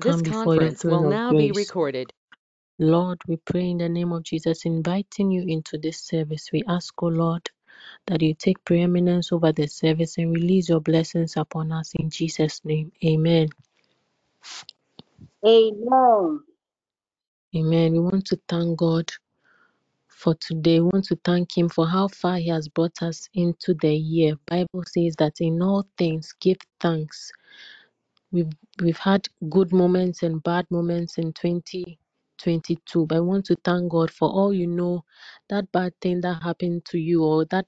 come This before your conference will throne of now be grace. recorded. Lord, we pray in the name of Jesus, inviting you into this service. We ask, O Lord, that you take preeminence over the service and release your blessings upon us in Jesus' name. Amen. Amen. Amen. We want to thank God for today. We want to thank Him for how far He has brought us into the year. Bible says that in all things give thanks we've we've had good moments and bad moments in 2022 but i want to thank god for all you know that bad thing that happened to you or that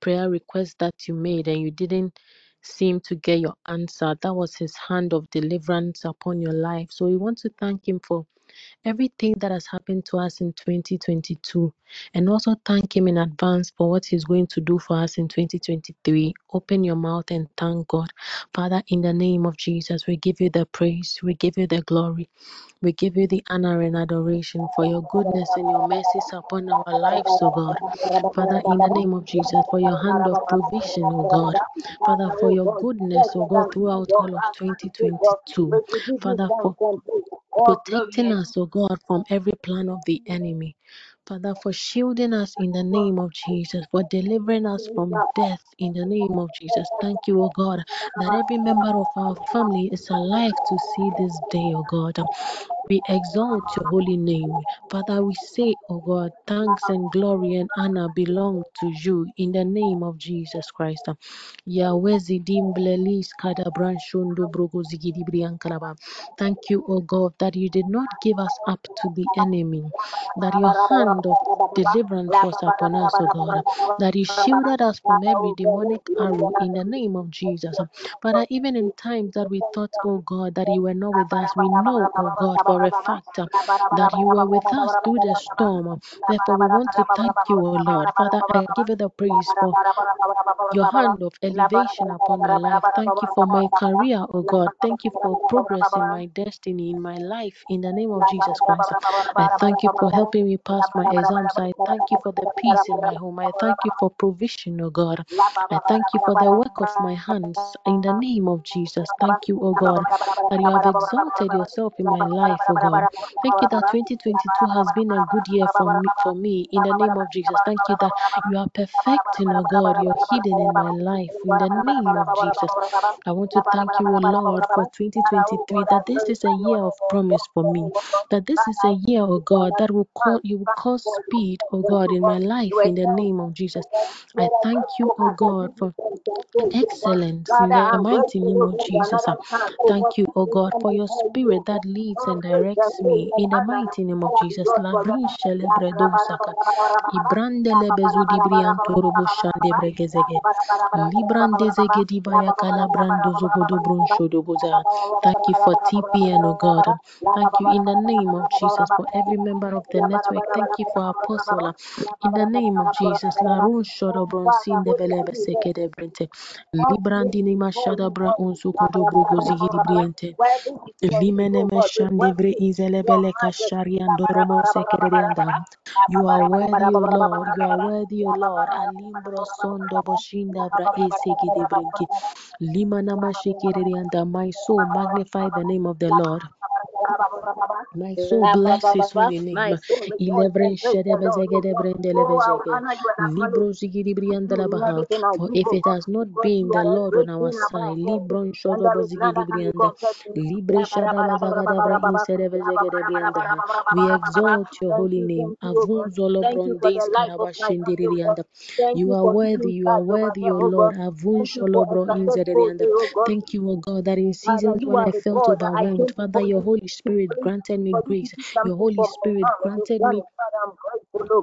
prayer request that you made and you didn't seem to get your answer. That was his hand of deliverance upon your life. So we want to thank him for everything that has happened to us in 2022 and also thank him in advance for what he's going to do for us in 2023 open your mouth and thank god father in the name of jesus we give you the praise we give you the glory we give you the honor and adoration for your goodness and your mercies upon our lives, O God. Father, in the name of Jesus, for your hand of provision, O God. Father, for your goodness, O God, throughout all of 2022. Father, for protecting us, O God, from every plan of the enemy. Father, for shielding us in the name of Jesus, for delivering us from death in the name of Jesus. Thank you, O God, that every member of our family is alive to see this day, O God. We exalt your holy name. Father, we say, oh God, thanks and glory and honor belong to you in the name of Jesus Christ. Thank you, O God, that you did not give us up to the enemy, that your hand of deliverance was upon us, O God, that you shielded us from every demonic arrow in the name of Jesus. Father, even in times that we thought, oh God, that you were not with us, we know, oh God, for a fact uh, that you were with us through the storm. Therefore, we want to thank you, oh Lord. Father, I give you the praise for your hand of elevation upon my life. Thank you for my career, oh God. Thank you for progress in my destiny, in my life, in the name of Jesus Christ. I thank you for helping me pass my exams. I thank you for the peace in my home. I thank you for provision, oh God. I thank you for the work of my hands in the name of Jesus. Thank you, oh God, that you have exalted yourself in my life, oh. Thank you that 2022 has been a good year for me, for me in the name of Jesus. Thank you that you are perfecting, oh God, you're hidden in my life in the name of Jesus. I want to thank you, O Lord, for 2023, that this is a year of promise for me, that this is a year, oh God, that will call you will cause speed, oh God, in my life in the name of Jesus. I thank you, oh God, for excellence in the mighty name of Jesus. Thank you, oh God, for your spirit that leads and directs me in the mighty name of Jesus. Labrin shelebredo saka. Ibrandele bezudi brianto robo shande bregezege. Librande zegedi baya kalabrando zogodo bronsho dogoza. Thank you for TPN, oh God. Thank you in the name of Jesus for every member of the network. Thank you for Apostle. In the name of Jesus. La run shodo bronsin de velebe seke de brente. Librandini mashada bra unsu kodo brugo zigidi briente. Limene meshande vre inzelebele kashariando romo sekererianda. You are worthy, O Lord. You are worthy, O Lord. Alimbro sondo boshinda vra esegidi brinki. Limana mashekererianda. My soul magnify the name of the Lord. My soul bless his holy name. My soul Ilevren rejoices. Praise the shede Lord. bezege de brende Oh, I will lebezege. honor you and acknowledge Libro zigidi brianda you in labaha. everything I For if oh it has not been the Lord on our side, above all things, Libron and shodo there is none bozigidi that can be brianda. compared to you. Libre shada bazaga bra insede bezege brianda. We exalt your holy name. thank you, oh Avunzolo Thank you for the brondes life of my family, oh God. karabashindirianda. Thank You are worthy, you are worthy, O oh Lord. Thank you Avunzolo bro unsuccessful inzederianda. day, oh God. Thank you, O God, that in seasons when I felt God that I came overwhelmed, Father, your you Holy Spirit granted me for you to grace. Your Holy Spirit granted me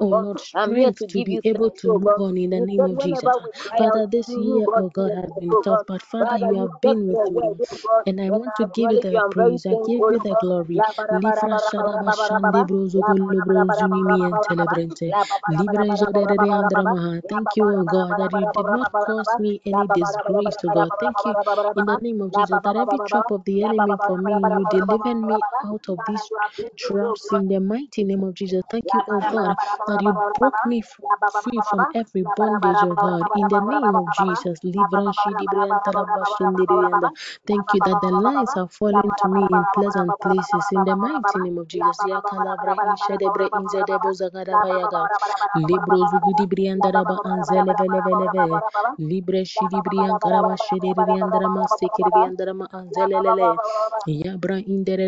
oh Oh Lord, strength to be able to oh move on in the name of Jesus. whenever we cry out Father, this year, oh God, has been oh tough, but Father, you have been with me. oh. And I want to give you the praise. I give you oh the glory. La ba da ba da Livra ba da ba da shadaba ba da ba shande ba. brozo La ba da ba da golobro ba da ba da zunimi ba and da ba ba. telebrente. La ba ba da ba da Livre ba da ba jodere da ba da ba ba. andramaha. La ba Thank you, oh God, that you did not cause me any ba ba da ba da ba disgrace, oh God. Thank you da ba da ba in the name of Jesus that every trap of the enemy for me, you da ba da ba. delivered me out of these traps in the mighty name of Jesus. Thank you, oh God, that you broke me free from every bondage, oh God, in the name of Jesus. Thank you that the lines are falling to me in pleasant places in the mighty name of Jesus. Anzeleveleve. Libre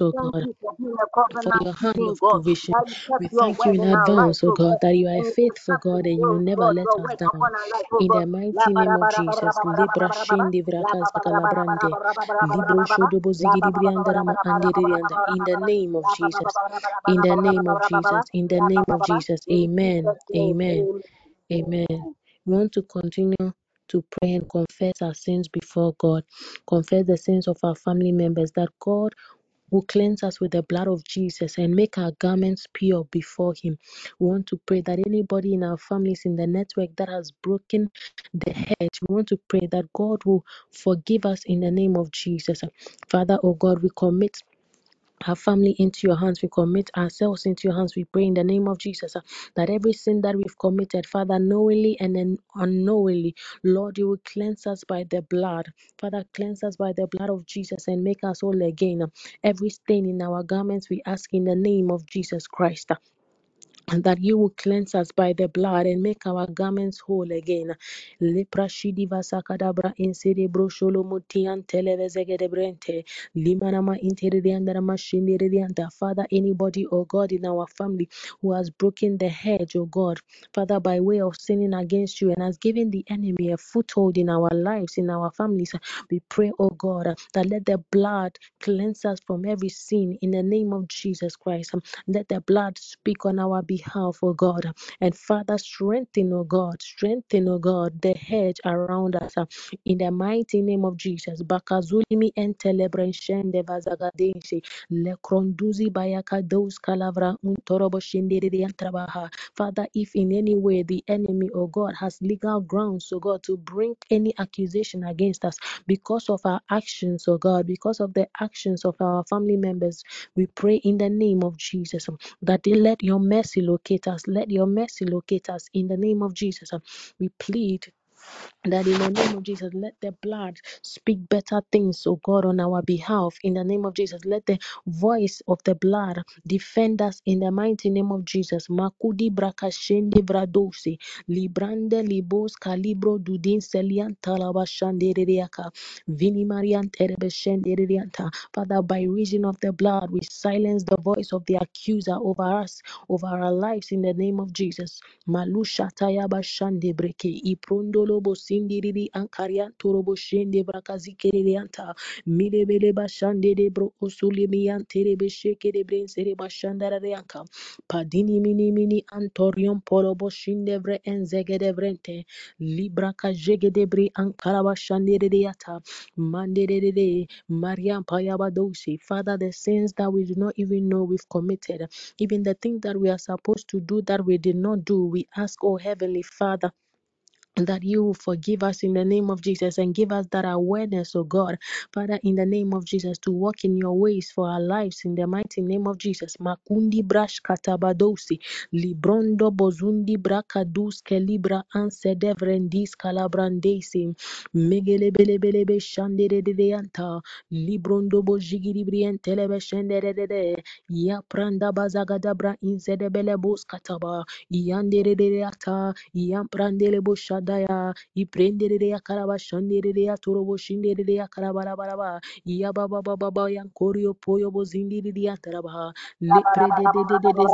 oh God for being a for covenant your hand of provision. That you kept We thank you in in our life, advance, oh oh God, that you are a And it faithful God and you will never let us down. upon our life, oh In the mighty name of ba da ba da Jesus, ba da ba da Libra ba da ba da. Shindi Vrakas Kalabrande, Libro ba da ba. Shodobo Zigiribriandarama Andirianda, in the name of Jesus, ba da ba da ba in the name of da ba da. Jesus, in the name of. Jesus, In amen, Jesus' name, amen, amen. amen. We want to continue to pray and confess our sins before God, confess the sins of our family members that God will cleanse us with the blood of Jesus and make our garments pure before Him. We want to pray that anybody in our families in the network that has broken the hedge, we want to pray that God will forgive us in the name of Jesus. Father, oh God, we commit our family into your hands. We commit ourselves into your hands. We pray in the name of Jesus uh, that every sin that we've committed, Father, knowingly and then unknowingly, Lord, you will cleanse us by the blood. Father, cleanse us by the blood of Jesus and make us whole again. Every stain in our garments, we ask in the name of Jesus Christ and that you will cleanse us by the blood and make our garments whole again. Lepra shidiva sakadabra insedebro sholomutian televezegedebrente. Limanama interidiandarama shindiridianta. Father, anybody, oh God, in our family who has broken the hedge, oh God, Father, by way of sinning against you and has given the enemy a foothold in our lives, in our families, we pray, oh God, that let the blood cleanse us from every sin in the name of Jesus Christ. Let the blood speak on our behalf, oh God. And Father, strengthen, oh God, strengthen, oh God, the hedge around us in the mighty name of Jesus. Bakazulimi. Father, if in any way the enemy, oh God, has legal grounds, oh God, to bring any accusation against us because of our actions, oh God, because of the actions of our family members, we pray in the name of Jesus that they let your mercy locate us. Let your mercy locate us in the name of Jesus. We plead that in the name of Jesus, let the blood speak better things, oh God, on our behalf. In the name of Jesus, let the voice of the blood defend us in the mighty name of Jesus. Makudi brakashende bradosi, librande libos calibro dudin selian talabashanderiaka, vini marian terebeshenderianta. Father, by reason of the blood, we silence the voice of the accuser over us, over our lives in the name of Jesus. Malusha tayaba shande breke iprondolo bo sindiriri ankarian torobo shende brakazikere anta. Milebele bashande de bro osuli miyan terebe sheke de bren bashandara yanka padini mini mini antorion porobo shinde vre enzege de vrente. Libra kajege de bri ankara bashande de yata mande de de de. Mariam payaba dosi father the sins that we do not even know we've committed even the things that we are supposed to do that we did not do, we ask, oh Heavenly Father that you forgive us in the name of Jesus and give us that awareness, oh God, Father, in the name of Jesus, to walk in your ways for our lives in the mighty name of Jesus. Makundi brash katabadosi, librondo bozundi brakadus kelibra anse devrendis calabrandesi, megelebelebelebe librondo ya pranda bazagadabra kataba, yanderedeata, Iprenderea Karabashanderea Torobo Shinderea Karabarabaraba, Yababa Baba Yankorio Poyo Bozindiria Tarabaha, Lepre de de de de de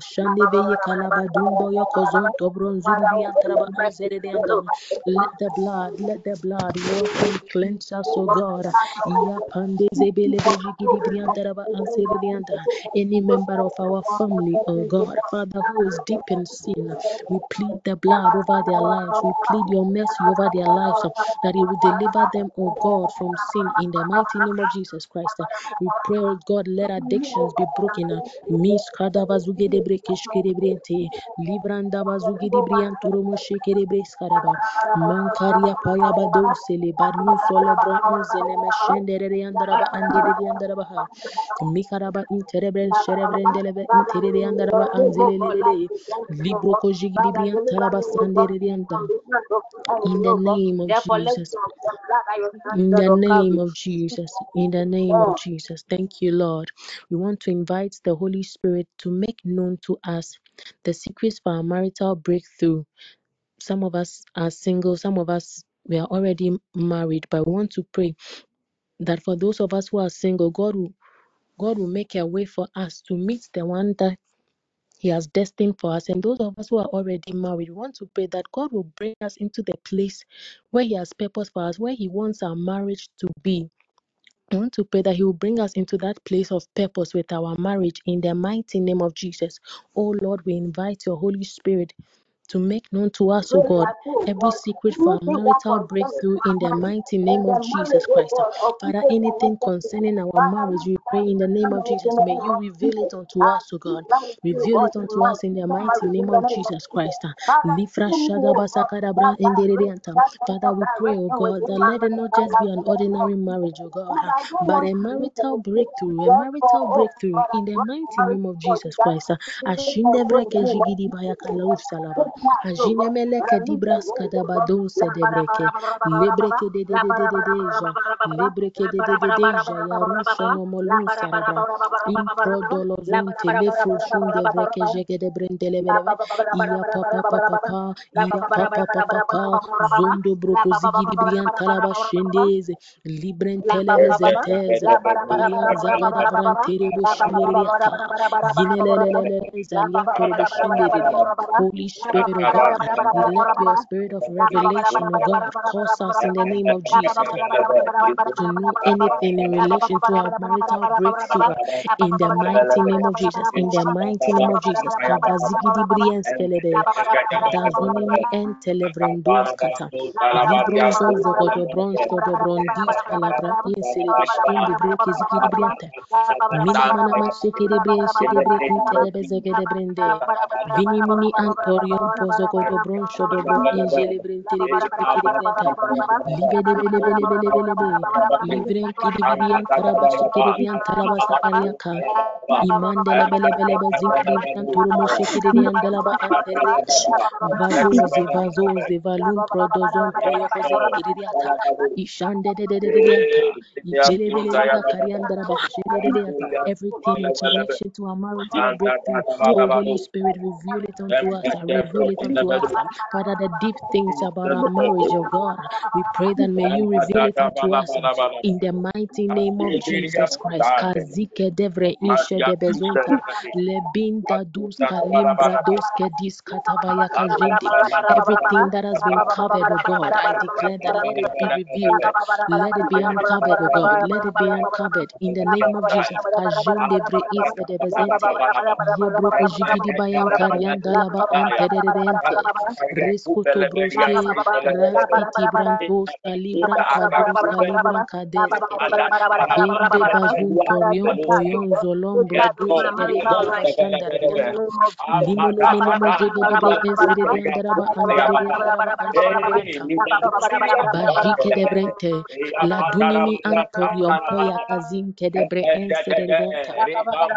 Shandeveye Kalabadumbo Yokozon Tobron Zuridian Taraba Anzeridianda. Let the blood, let the blood wash and cleanse us, O God. Yapande Zebelebe Jigidi Briantaraba Anseridianda. Any member of our family, oh God, Father, who is deep in sin, we plead the blood over their lives. We plead your mercy over their lives, uh, that you will deliver them, oh God, from sin in the mighty name of Jesus Christ. Uh, We pray, God, let addictions be broken. uh, Miss Kadavazuge de Libranda Andere Andarabaha. Mikaraba interebren sherebren libro in the name of Jesus. your blood and your in the name of Jesus. In the name of Jesus. Thank you Lord. We want to invite the Holy Spirit to make known to us the secrets for our marital breakthrough. Some of us are single. Some of us we are already married but we want to pray that for those of us who are single God will God will make a way for us to meet the one that He has destined for us. And those of us who are already married, we want to pray that God will bring us into the place where He has purpose for us, where He wants our marriage to be. I want to pray that He will bring us into that place of purpose with our marriage in the mighty name of Jesus. Oh Lord, we invite your Holy Spirit to make known to us, O God, every secret for marital breakthrough in the mighty name of Jesus Christ. Father, anything concerning our marriage, we pray in the name of Jesus. May you reveal it unto us, O God. Reveal it unto us in the mighty name of Jesus. Christ. Father, we pray, O God, that let it not just be an ordinary marriage, O God, but a marital breakthrough, a marital breakthrough in the mighty name of Jesus Christ. Name of jigidi Jesus. bayakalau salaba. Take my soul, God. Ajinemeleke Release the dibras weight, God. kadabadon La bara bara sedebreke. bara bara bara bara. Lebreke de de de de de deja. de de de deja. shundevreke bara. jegede La ba brendelebelebe. ba ba ba ba ba Iya pa. Iya pa. Zondo broko ba ba ba zigidi ba ba ba brian ba ba talaba ba ba. shendeze. Libren La ba ba ba ba, televezenteze. la ba ra ba ra ba ra Iyan ba ra ba zagada ra ba ra, brantere la ba ba ba ba ra boshineriata. ba ra ba ra ba ra ba ra ba ra ba, Yinelelelele la ba ba ba ba zaliantoro ra ba ra ba ra ba ra ba boshinderia. ra ba ra, Holy Spirit, ba O ba ra ba God, ra ba ra ba ra let your spirit of revelation, ra O ba ra ba God, cause us in the name of la ba ba Jesus to know anything in relation to our ba ra ba ra marital ba ra ba ra ba, breakthrough in the ba ra ba ra ba mighty name of Jesus. In the mighty name of ba ba ra Jesus. ba Kadazunimi ra. De bele bele be. De de de de de bele ba de de. Everything in connection to our marital breakthrough. Oh Holy Spirit, reveal it unto us. Reveal it unto us. um. Father, the deep things about our marriage, oh God. We pray that may you reveal it unto us in the mighty name of Jesus Christ. Kazike devre inshe de bezonta. Lebinda dus kalimbra doske dis katabaya. Everything that has been covered, oh God, I declare that let it be revealed. Let it be uncovered, oh God. Let it be uncovered in the name of Jesus. Kajende bre iste de bezente. Yebroko jigidi bayan karian dalaba antererente. Risco to broske raskiti brantos kalibran kadus kalibran kadeskete. Vende bazun torion poyon zolombro dus kereba kashandaradiata. Limono mono mojege dibre insiridi andaraba anderedi andaraba ansheredi anta. Bajike de brente, la dunimi antorion poya kazin kedebre ensederianta.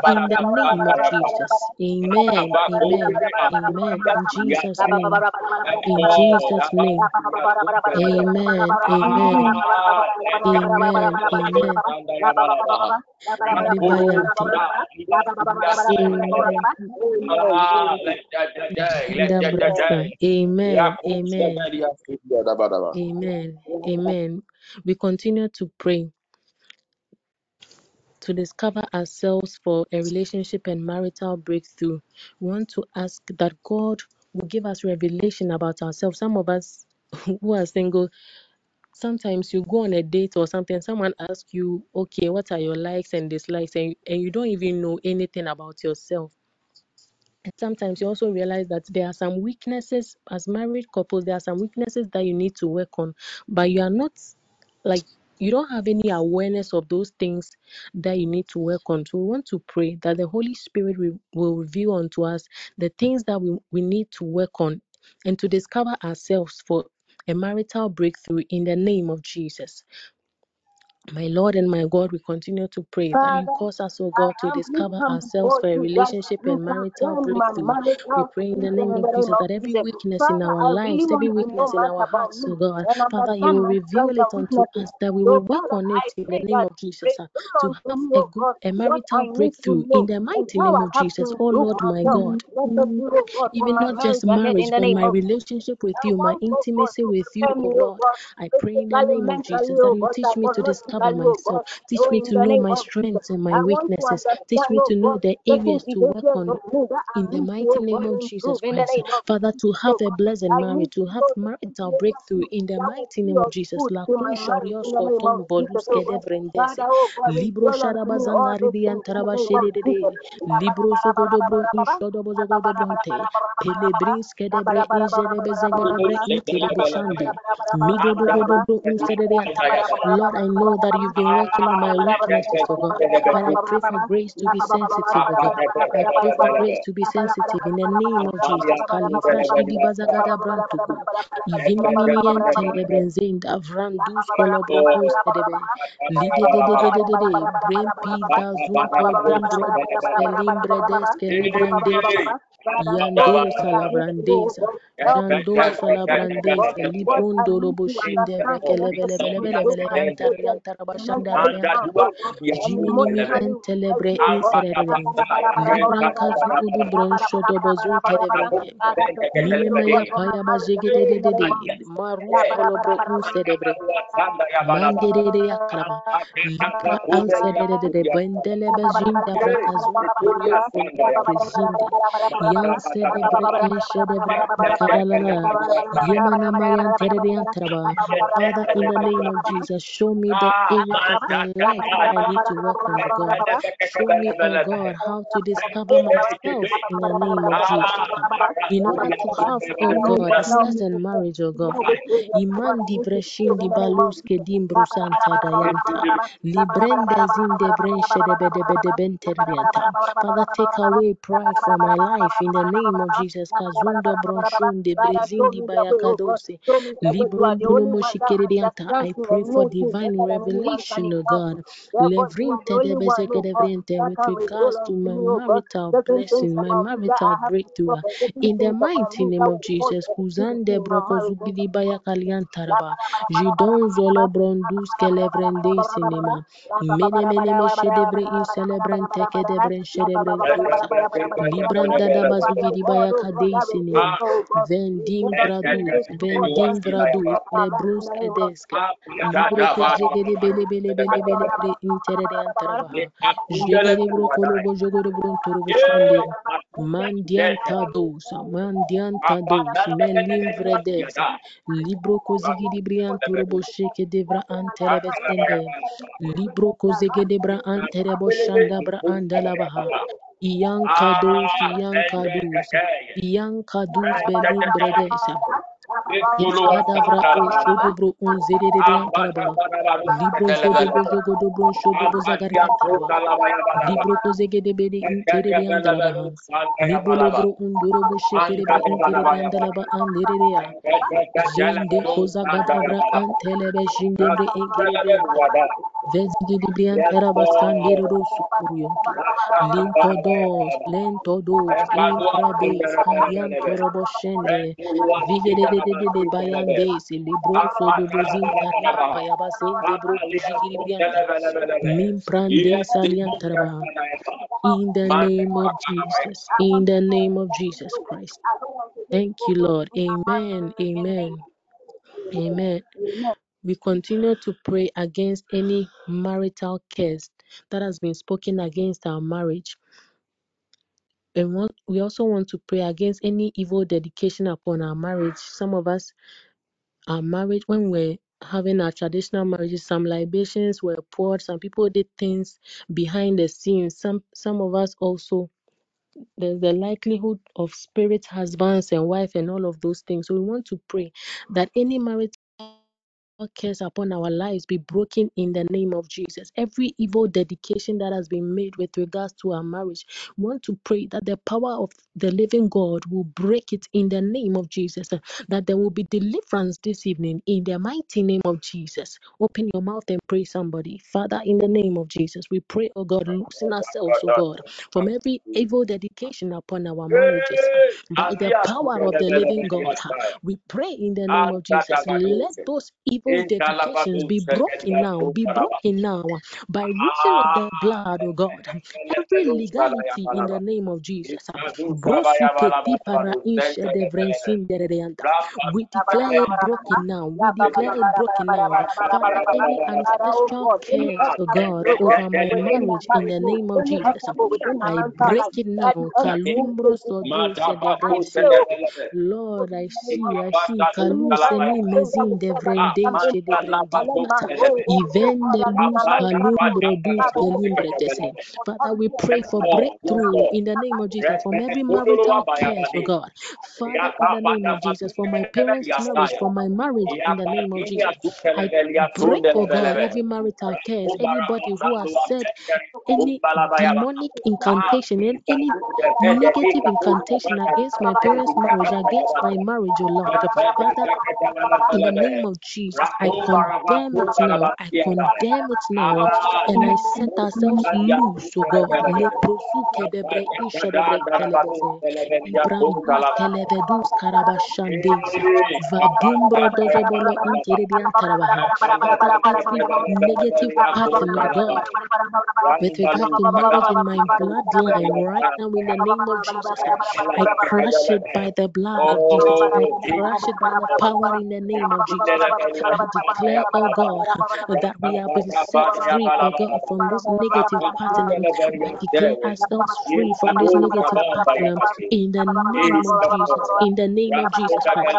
In the name of Jesus. Amen. Amen. Amen. In Jesus' name. In Jesus' name. Amen. Amen. Amen. Amen. Sanda Yabalabaha. Rapo Libayante. Shada, Libasunda Amen. Let that day, let that Jandabrasa. day. Amen. Amen. Amen. Amen. We continue to pray to discover ourselves for a relationship and marital breakthrough. We want to ask that God will give us revelation about ourselves. Some of us who are single, sometimes you go on a date or something, someone asks you, okay, what are your likes and dislikes? And, and you don't even know anything about yourself And sometimes you also realize that there are some weaknesses as married couples, there are some weaknesses that you need to work on, but you are not like you don't have any awareness of those things that you need to work on. So we want to pray that the Holy Spirit will, reveal unto us the things that we, we need to work on and to discover ourselves for a marital breakthrough in the name of Jesus. My Lord and my God, we continue to pray that you Father, cause us, oh I God, to discover come ourselves before for a you relationship and marital transcend my breakthrough. We pray in the name in of name Jesus of that every Jesus. weakness in Father, our I really lives, every want to know weakness in much our about hearts, oh God, and Father, you understand will reveal and it unto us that we will work Father, on I it in the pray name that of Jesus uh, reveal to unto have me, a oh good God, a what I marital need to breakthrough in know the and mighty how name I of have to Jesus. Oh improve Lord, my myself. God Let us do, oh God, for even my not just marriage ahead in marriage, the but name my of Jesus. relationship with I you, my want, oh God, intimacy to with you, prepare oh me, oh God. God, I pray in the physically, name of mentally, Jesus that oh you God, teach me to discover God. myself. Teach Oh, me to know my strengths and my I want to weaknesses. Teach me to know the areas to work on of me that I in the mighty name of Jesus Christ. Father, to have a blessed I marriage, to to have marital breakthrough in the mighty name of of Jesus. La to my kusha marriage in the riosko name of tom Jesus, oh boluske de God. vrendese. Father, oh God, Libro reveal unto me all sharabazangari those di things in the antaraba name of Jesus. shedede. Libro sogodobro inshodobo zogodobronte. Pelebrinske debre injedebe zegedebre intiribushande. Mido dogodobro unsederianta. Lord, I know that you've been working on my weaknesses, oh God. I pray for grace to be sensitive, oh God. I pray for grace to be sensitive in the name of Jesus. Kalifrashi di bazagada brantugu. Ivini mini entelebrenzenda vrandus kolobro unstedebe. Lidegedegedede. Brempi da zunto dimbro dus pelimbre deske to shinde understand and vrekele execute bele over my yantara children yantara bashanda mentally and yantara. oh God, and Jiminimi emotionally with entelebre you, God. inserere. Libranka zugudu bronsho dobozun telebrenge. Minemaya paya bazegede de de de. Marus kolobro unsedebre. Manderere ya karaba. Lipra ansedede bendele bezinda brakazun torio folibra prezinde. Yansedebre inshedebra ankaralala. Yemana mayan terere yantaraba. Father, in the name of Jesus, show me the Ah, of my life that I need to work on, oh God. Show me, oh God, how to discover myself in the name of Jesus. In order to have, oh God, a certain marriage, oh God. Imandi breshindi baluske dimbru santa dayanta. Librende zinde brenshe de bede bede benterianta. Father, take away pride from my life in the name of Jesus. Kazundo bronshunde Father, show brezindi me the way, oh God. bayakadose. Show me the way. You are the Librunduno only one that moshikerianta. I pray for divine better than anyone can revelation, oh imagine. God. Therefore, you are the Levrinte de only one, oh God, with regards to my oh marital blessing, my about me that marital I have to breakthrough. stop and certain In the mighty name of Jesus, Kuzande in in brokozugidi the name baya of Jesus. La kaliantaraba, ba da ba da ba da ba Jidon da ba da zolo brondus ba. cinema. Mene mene da ba meshe da ba debre da in ba da ba da ba celebrante da ba ke da ba. debren La ba ba shedebren ba da ba da dosa. ba da ba da ba da ba da ba. Libranda da You are the bazugidi God, baya oh God, that will kadesine. do, oh God. You Vendim never see bradus, this before the vendim enemy bradus, in our life in antarabaha. Jegede bro shodobro In the name of Jesus, in the name of Jesus Christ. Thank you, Lord. Amen. Amen. Amen. We continue to pray against any marital curse that has been spoken against our marriage. And we also want to pray against any evil dedication upon our marriage. Some of us, our marriage, when we're having our traditional marriages, some libations were poured, some people did things behind the scenes. Some some of us also there's the likelihood of spirit husbands and wife and all of those things. So we want to pray that any marital curse upon our lives be broken in the name of Jesus. Every evil dedication that has been made with regards to our marriage, we want to pray that the power of the living God will break it in the name of Jesus. That there will be deliverance this evening in the mighty name of Jesus. Open your mouth and pray, somebody. Father, in the name of Jesus, we pray, oh God, loosen ourselves, oh God, from every evil dedication upon our marriages by the power of the living God. we pray in the name of Jesus. Let those evil dedications be broken now, be broken now by reason of the blood, oh God. Every legality in the name of Jesus. Brosuketi para inshe de vrensin de reanta. We declare it broken now. We declare it broken now. Father, any ancestral curse, oh God, over my marriage in the name of Jesus. I break it now. Kalumbro soduse de. Lord, I see, I see. Kaluseni mezin de de vrendikata. Even the luz kalumbro dus kelimbretese. Father, we pray for breakthrough in the name of Jesus from every marital curse, oh God. Father, in the name of Jesus, for my parents' marriage, for my marriage, in the name of Jesus, I break, oh God, every marital curse. Anybody who has said any demonic incantation and any negative incantation against my parents' marriage, against my marriage, oh Lord. Father, in the name of Jesus, I condemn it now. I condemn it now. And I set ourselves loose, oh God. Leprosuke debre insha debre telebeze. Ibrandu televedus karabashandes. Vadumbro dozobolo interidian tarabaha. Father, every negative pattern, oh God, with regards to marriage in my bloodline right now in the name of Jesus. I crush it by the blood of Jesus. I crush it by the power in the name of Jesus. I declare, oh God, that we are being set free, oh God, from this negative pattern. I declare ourselves free from this negative pattern in the name of Jesus. In the name of Jesus Christ.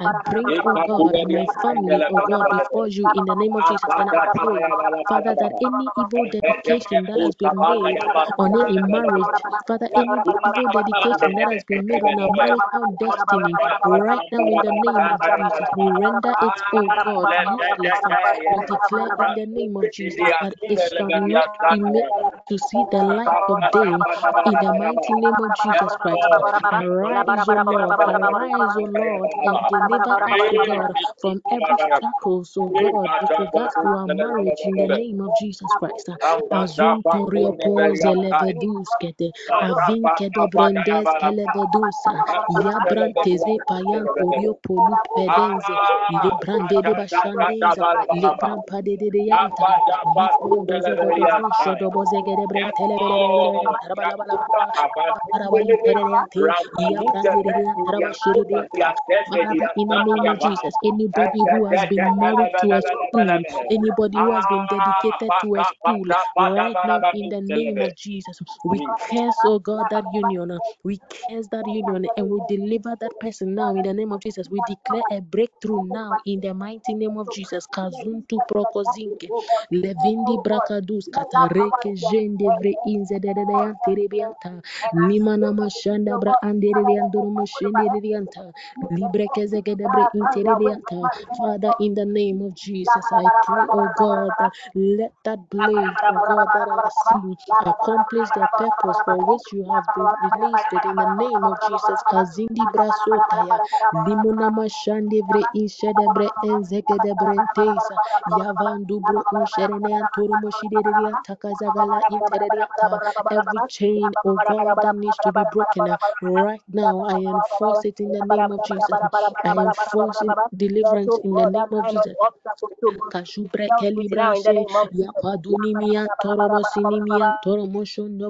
I bring, oh God, my family, oh God, before you in the name of Jesus. And I pray, Father, that any evil dedication that has been made on any marriage, Father, any evil dedication that has been made on our destiny, right now in the name of Jesus, we render it, oh God, useless. Uh, we declare in the name of Jesus that it shall not be made to see the light of day in the mighty name of Jesus Christ. Arise, O Lord, arise, O Lord, and deliver us, O God, from every shackles, O God, with regards to our marriage in the name of Jesus Christ. Azun torio pose leveduskete, avinke de brendes kelevedusa, polu pedenze, de bashandeza, de yanta, lifron dozo Pereate, Yaprandiria, Tarabashiriata. Father, in the name of Jesus, anybody who has been married to a school, anybody who has been dedicated to a school, right now, in the name of Jesus, we curse, oh God, that union. We curse that union and we deliver that person now in the name of Jesus. We declare a breakthrough now in the mighty name of Jesus. Kazuntu prokozinke. Levindi brakadus katareke jende vre inze de de de yan terebianta. Limana mashanda bra andere de andoro moshende de yanta. Libre kezege de bre intere de yanta. Father, in the name of Jesus, I pray, oh God, let that blade, oh God, that I seen accomplish the purpose for which you have been released in the name of Jesus zindi brasotaya limona mashande bre bre enzeke de yavandu bro unshere ne antoro every chain of God that needs to be broken uh, right now I enforce it in the name of Jesus. I enforce deliverance in the name of Jesus. Kashubre kelibrashe toro mosini toro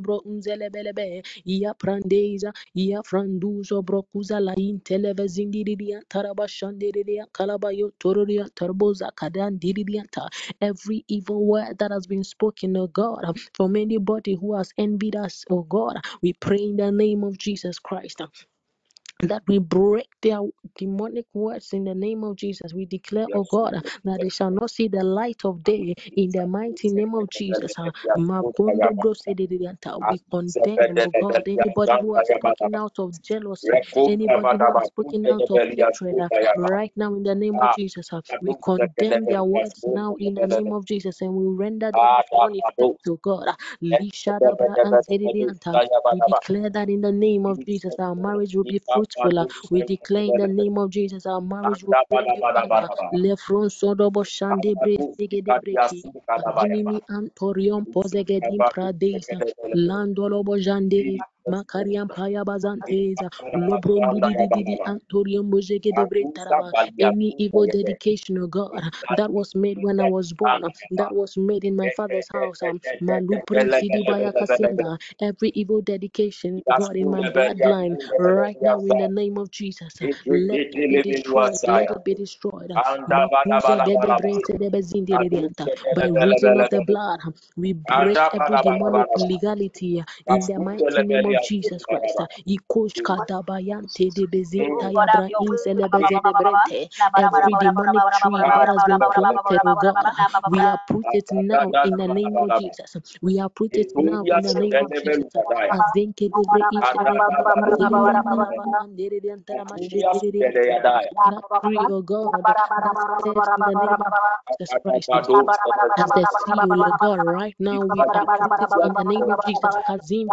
bro unzelebelebe ya prandeza ya franduzo brokuza la intelevezindirian tarabashandirian kalabayo tororia tarboza kadan diridianta every evil word that has been spoken oh God from anybody who has envied us oh God we pray in the name of Jesus Christ that we break their demonic words in the name of Jesus. We declare, oh God, that they shall not see the light of day in the mighty name of Jesus. We condemn, oh God, anybody who has spoken out of jealousy, anybody who has spoken out of hatred, uh, right now in the name of Jesus. uh, We condemn their words now in the name of Jesus and we render them of none oh God. Uh, Lishadabra and Zedidiyanta. We declare that in the name of Jesus, our marriage will be fruitful. We declare in the name of Jesus, our marriage will bring you honor. Lefron sodobo shande bre segede breki. Adinimi antorion pozegedim pradesa. Landolobo jande. Makariam paya bazanteza. Lobron didi didi antorion bojegede bre taraba. Any evil dedication, oh God, that was made when I was born, that was made in my father's house. um, Malupre Sidibaya Kasinda every evil dedication, God, in my bloodline, right now, in the name of Jesus, let it be destroyed. Let it be destroyed. Makuze gedebre sedebe zindiririanta. By reason of the blood, we break every demonic legality in the mighty name of Jesus Christ. Ikosh kadabayante Oh debezinta God, have yabra your way. inselebe zedebrente. Every demonic tree that has been planted, oh God, we uproot it now in the name of Jesus. We uproot it now in the name of Jesus. Azenke devre ishede limbranda lava andere antara mashedere anta. That tree, oh God, in the name of Jesus Christ oh as the seal, oh God. Right now, we it in the name of Jesus. Kazim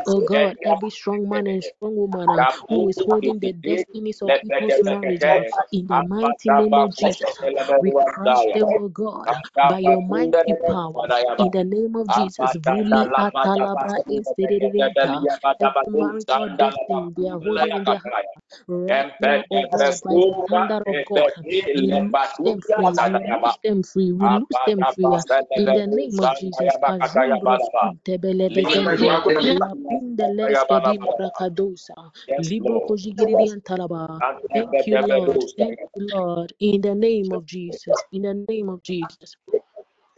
oh God, every strong man and strong woman uh, who is holding the destinies of people's marriage uh, in the mighty name of Jesus. uh, we crush them, oh God, by your mighty power in the name of Jesus. Atalabra instedidianta. Every marital destiny they are holding in their hand. Right now, oh God, by the thunder of God, we loose them free, we loose them free, we loose them free in the name of Jesus. Kazumbros tebelebezente, lapindeleske dimbrakadosa, libro kojigiri antalaba. Thank you, Lord. Thank you, Lord. In the name of Jesus. In the name of Jesus.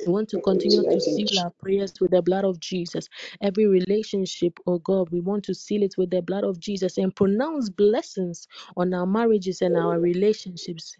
We want to continue to seal our prayers with the blood of Jesus. Every relationship, oh God, we want to seal it with the blood of Jesus and pronounce blessings on our marriages and our relationships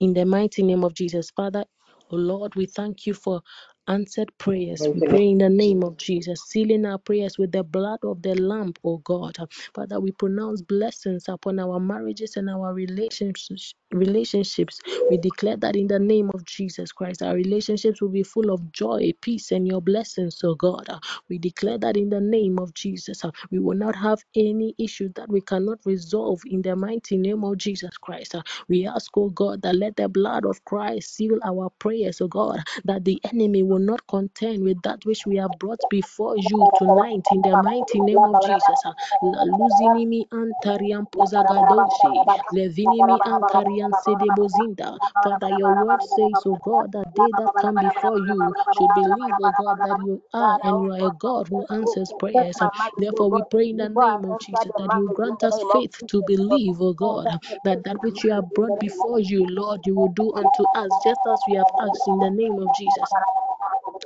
in the mighty name of Jesus. Father, oh Lord, we thank you for answered prayers. We pray in the name of Jesus, sealing our prayers with the blood of the Lamb, O God. Father, we pronounce blessings upon our marriages and our relationships. Relationships. We declare that in the name of Jesus Christ, our relationships will be full of joy, peace, and your blessings, O God. We declare that in the name of Jesus, we will not have any issue that we cannot resolve in the mighty name of Jesus Christ. We ask, O God, that let the blood of Christ seal our prayers, O God, that the enemy will not contend with that which we have brought before you tonight in the mighty name of Jesus. luzinimi antarian pozagadoshi, levinimi ankarian sedebozinda. Father, your word says, oh God, that they that come before you should believe, oh God, that you are and you are a God who answers prayers. Therefore, we pray in the name of Jesus that you grant us faith to believe, oh God, that that which you have brought before you, Lord, you will do unto us just as we have asked in the name of Jesus.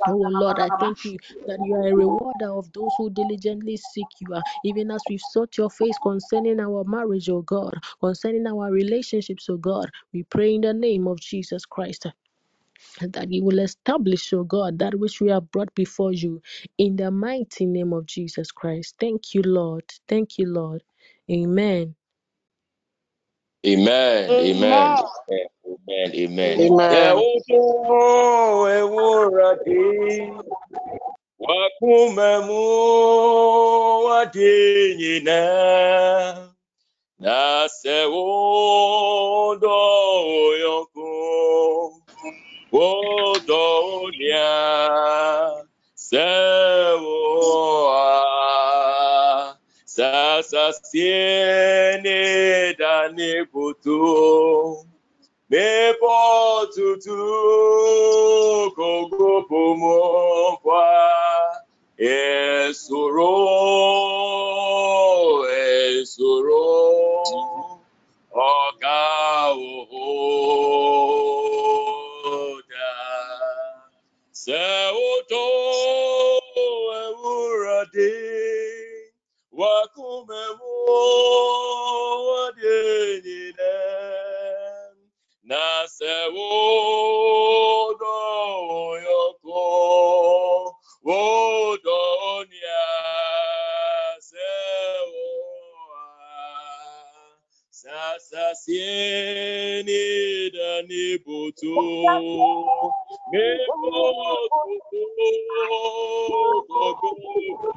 Oh Lord, I thank you that you are a rewarder of those who diligently seek you, ah, even as we've sought your face concerning our marriage, oh God, concerning our relationships, oh God. We pray in the name of Jesus Christ ah, that you will establish, oh God, that which we have brought before you in the mighty name of Jesus Christ. Thank you, Lord. Thank you, Lord. Amen. Amen. Amen. Amen. Amen. Amen. Amen. Yehudo ewurade wakumemu wade nyinaa na sɛ wodɔ oyɔnko wodɔ onua sɛ wo a sasasie ne dane butu mebɔ tutu kogo pomo kwa. Esoro esoro ọ̀gá òhòdà sẹ́wọ́tò wàkúmẹ̀mú wọ́dé nyìnẹ́ na sẹ́wọ́dọ̀ òyọ̀kọ́ wọ́dọ̀ ọ̀nìyà sẹ́wọ́ sasa sieni dani butu mebo butu gogo esoro esoro ọka sẹ́wọ́dọ̀ ewúrọ̀dé wakumẹ̀mú wádìí nyinẹ́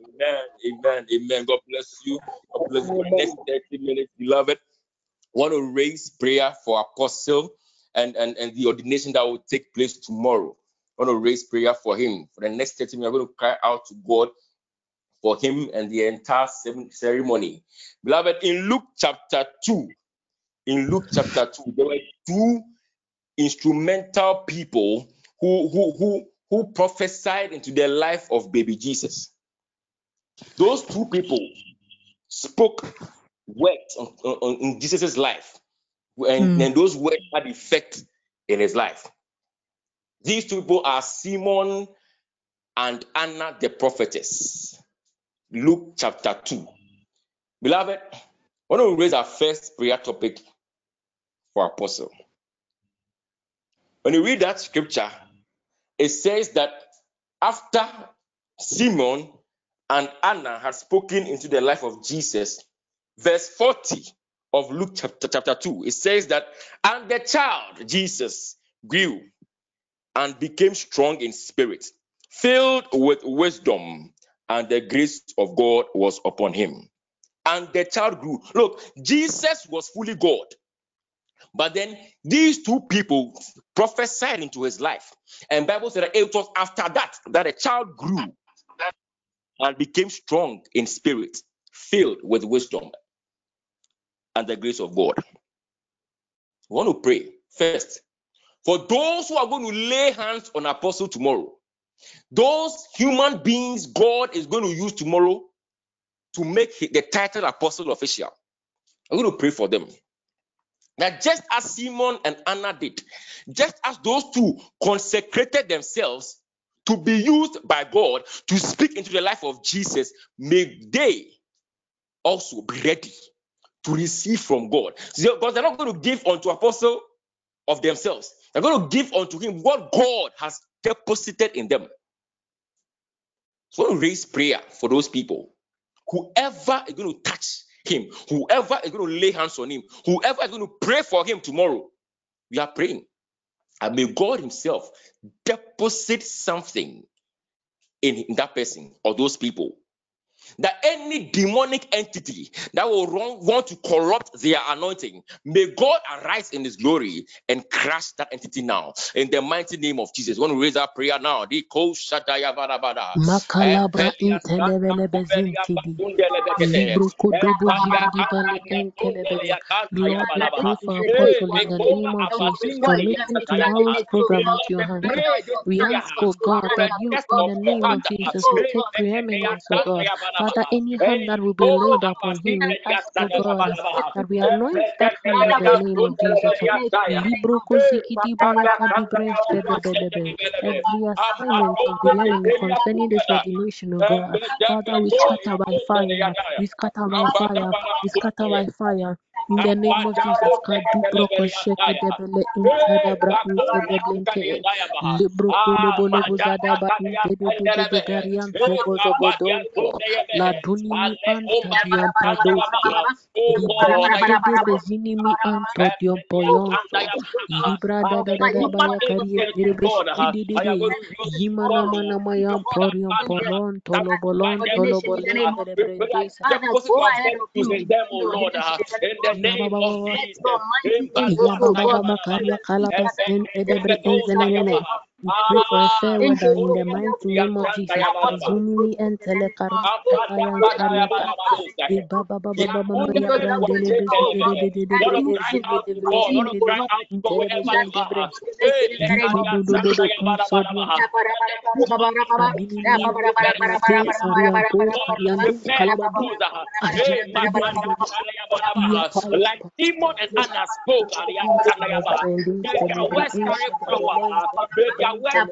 Amen, amen, amen. God bless you. God bless you next 30 minutes, beloved. want to raise prayer for apostle and, and, and the ordination that will take place tomorrow. Want to raise prayer for him. For the next 30 minutes, I'm going to cry out to God for him and the entire ceremony. Beloved, in Luke chapter 2, in Luke chapter 2, there were two instrumental people who who who who prophesied into the life of baby Jesus. Those two people spoke words on, on- in Jesus' life, and, Mm. and those words had effect in his life. These two people are Simon and Anna the prophetess. Luke chapter 2. Beloved, want to raise our first prayer topic for apostle. When you read that scripture, it says that after Simon and Anna had spoken into the life of Jesus, verse 40 of Luke chapter, chapter 2, it says that, and the child, Jesus, grew and became strong in spirit, filled with wisdom, and the grace of God was upon him. And the child grew. Look, Jesus was fully God. But then these two people prophesied into his life. And Bible said that it was after that that a child grew and became strong in spirit, filled with wisdom. and the grace of God. We want to pray first for those who are going to lay hands on apostle tomorrow. Those human beings God is going to use tomorrow to make the title apostle official. I'm going to pray for them. That just as Simon and Anna did, just as those two consecrated themselves to be used by God to speak into the life of Jesus, may they also be ready to receive from God. Because they're not going to give unto apostle of themselves. They're going to give unto him what God has deposited in them. So I to raise prayer for those people. Whoever is going to touch him, whoever is going to lay hands on him, whoever is going to pray for him tomorrow, we are praying. And may God Himself deposit something in, in that person or those people. That any demonic entity that will wrong, want to corrupt their anointing, may God arise in His glory and crush that entity now. In the mighty name of Jesus. We want to raise our prayer now. The ko shataya barabada. Makalabra Epelia santa intelebelebe kubelia zintidi. bakundelebekete. Libro kodobo Epalia zibidi bale katalia intelebele. kundelia kantaya Lord, we pray balaba. for Hey, Apostle in take the over name of our Jesus, Sundalia committing sataya tomorrow's program into Lord, your we hands. pray this We prayer ask, oh God, that you, in the name of Jesus, will take preeminence, oh God. Father, any hand that will be over laid upon him, we ask, oh God, that we anoint that hand in the name of Jesus. sundalia saya. Libro Hey, kozikidi Papalia bayaka di santaya brente balaba. debelebe. Sundalia Every assignment of the enemy concerning this kundada. ordination, oh God. Father, we scatter Epelia by fire. We scatter by fire. We scatter by fire. In the name of Jesus, Kadu broko sheke debele intadabra intedeblente. Libro kolobo lobo zadaba intededede garian togo zobodonto. La dunimi anta diampadoske. Oh God, I Librente de pray. bezinimi anto diampoyonto. Libra da da da da Human baya kari angels, eterebesh God, uh, I am idididi. going to use Yimana tomorrow. mana mayam porium polon tolo bolon tolo bolon We pray that terebrentesa. deposit your virtues in them, Lord, in the name of Yababa Jesus. Yababa Karia Kalabas and Edebre Enzenene. We pray for a fair weather in the mighty name of Jesus. Kazunimi and Telekaru Kayan Kariaka. E Baba Baba Baba Kariandus the Kalabadu. truth. Hey, Ajigede Makadantayabadabaha. Yapa like Yapa. Simon and Anna spoke, Aliyantanayabaha. may their words carry power, may their words carry fire, may Kabashandayabaha. may their words Aliyantanayabaha. Osaku Ayahansa, Apeluasekerebehe. may their words Osaku in the name of Jesus. Ipaluaseleyebe. Apakabalayasundelebelegeta. Epatatapatekelebelebe. Apakaluasendeyebelebedosa. Apaliasundelebehe. Apatatataya. Apatatataya. Apatatataya. Apatatataya. Kabayados, Empelebelebelebe. Halahus, Horion, Tedebe, Jendi, Mini, Mini, Mini, Ante. Every hand, oh God, that will be laid upon his head, we soak it in the blood of Jesus Christ. Aviente bro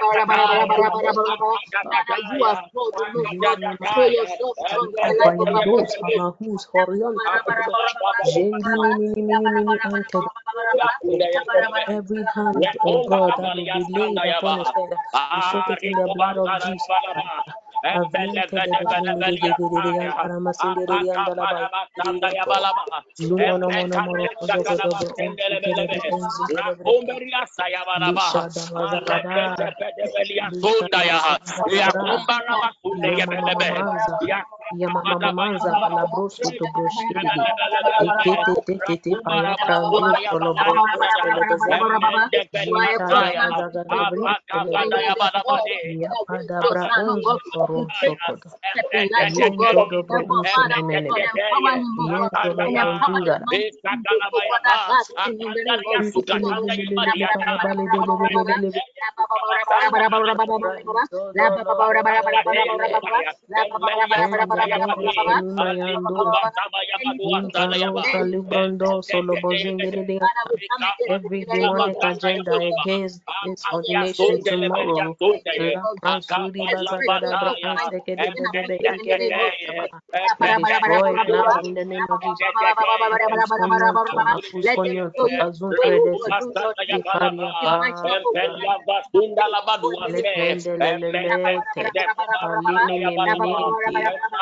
on sute de bre enzi de de bre. Lisha da wazagada. Lisha da wazagada. Ya mama mamanza. Ya mama mamanza kalabrosko to broshkiri. Ekete te te te paya prando solo brontos kelebeze. Jinta da wazagada brin kelebeze. Ya padabra onzo soron sokoto. Yento dobro unse menebe. Yento lo bronzugara. Bili bili bili bili paya bali bili bili bili bili. Bra inzo zo lo bronze bele. Ende bronze nima yando. Impano salibrondo solo bozingiri de Every demonic agenda against this ordination tomorrow. La pransuri bazagada bra anseke de bedebe inkere bosaba. We destroy it now in the name of Jesus. Akuskonyoto, akuskonyoto, kazuntrederse. Ikaria pa. Lependelelelete. Alimini miniente. Yazana mayampe.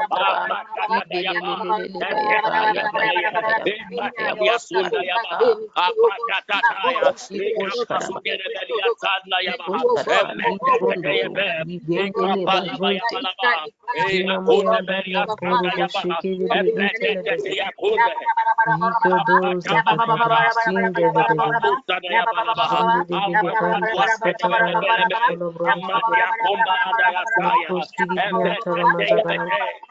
Jesus, oh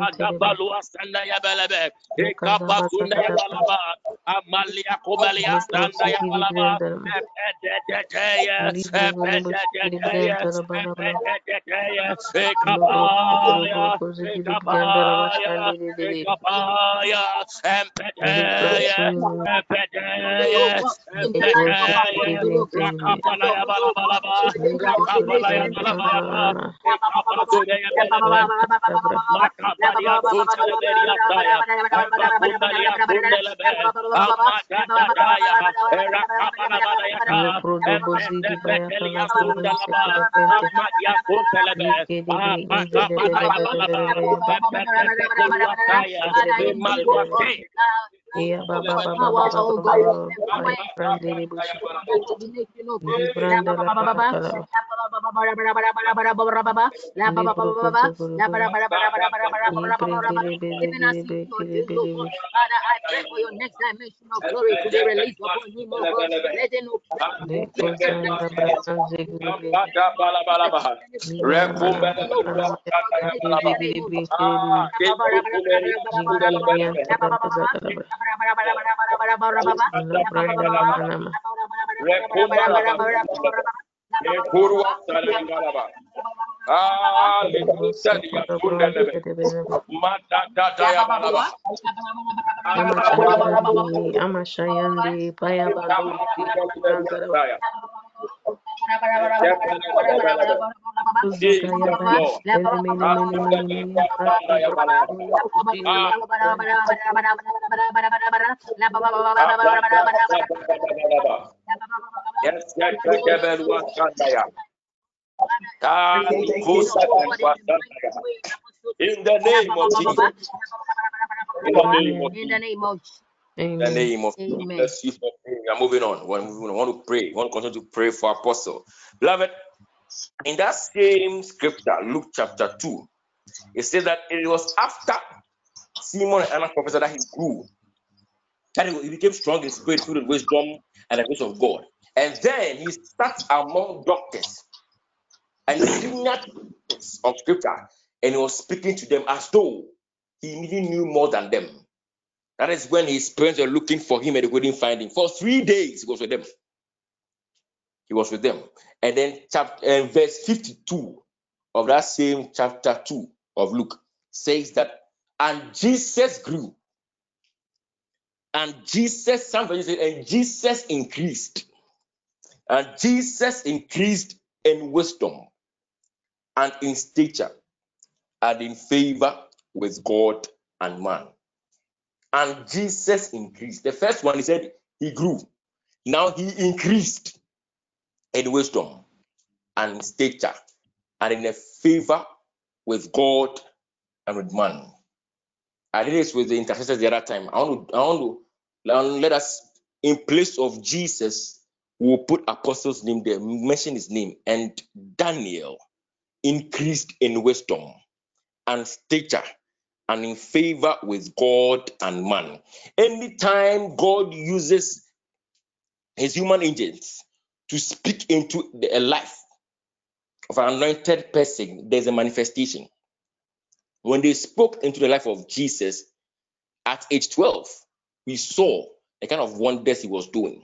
Agabalua sanda ya belebe ya balaba amalia komelia sanda ya balaba epededeteya epededeteya epededeteya ekapaya ekapaya ekapaya empedeya empedeya empedeya rakapala ya balabalaba ya balabalaba ya belebe makabalia suntelebelea saya epakumbalia kundelebe amadadadaya erakabalabalaya empedebetelia sundalaba amadia kuntelebe apakabalabalaba empedebetelia saya emaluate Iya baba baba baba baba baba brandere bushi libranda la pakala libro koto guru libre bele bele bele bele bele bushi Father, I pray for your next dimension of glory to be released upon him, God. Let it no le kozanda brakanze guru bele Ambada balabalaba. Rekumbele libra bele bele bele bele Zigriyan Talabaza Kalabra. Labranda Lamanama. Kurwa Salabalaba. Lekusa Yakundelebe. Matata Balaba. Amashayandi, Amashayandi, Paya Balu, Yes, yes, Jebel was Sandaya. Ah, Kusa In the name of Jesus. In the name of In the name of In the name of Amen. bless you for praying. We are moving on. We're moving on. I want to pray. We want to continue to pray for Apostle. Beloved, in that same scripture, Luke chapter 2, it says that it was after Simon and Anna prophesied that he grew, that he became strong in spirit, filled with wisdom and the grace of God. And then he sat among doctors and teachers of scripture, and he was speaking to them as though he even knew more than them. That is when his parents were looking for him and they couldn't find him. For three days, he was with them. He was with them. And then chapter and verse 52 of that same chapter 2 of Luke says that and Jesus grew. And Jesus, some versions say, and Jesus increased. And Jesus increased in wisdom and in stature and in favor with God and man. And Jesus increased. The first one, he said he grew. Now he increased in wisdom and stature and in a favor with God and with man. I did this with the intercessors the other time. I want to, I want to let us, in place of Jesus, we'll put apostles' name there, mention his name, and Daniel increased in wisdom and stature and in favor with God and man. Anytime God uses his human agents to speak into the life of an anointed person, there's a manifestation. When they spoke into the life of Jesus at age 12, we saw the kind of wonders he was doing.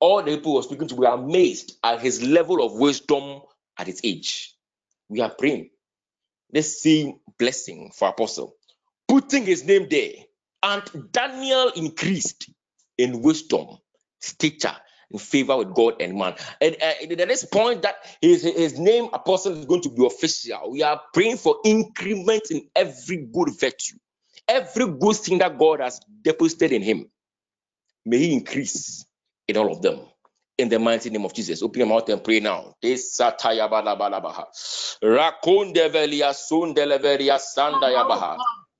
All the people was speaking to were amazed at his level of wisdom at his age. We are praying. Let's blessing for apostle. Putting his name there. And Daniel increased in wisdom, stature, in favor with God and man. And uh, at this point that his, his name apostle is going to be official. We are praying for increment in every good virtue, every good thing that God has deposited in him. May he increase in all of them. In the mighty name of Jesus. Open your mouth and pray now.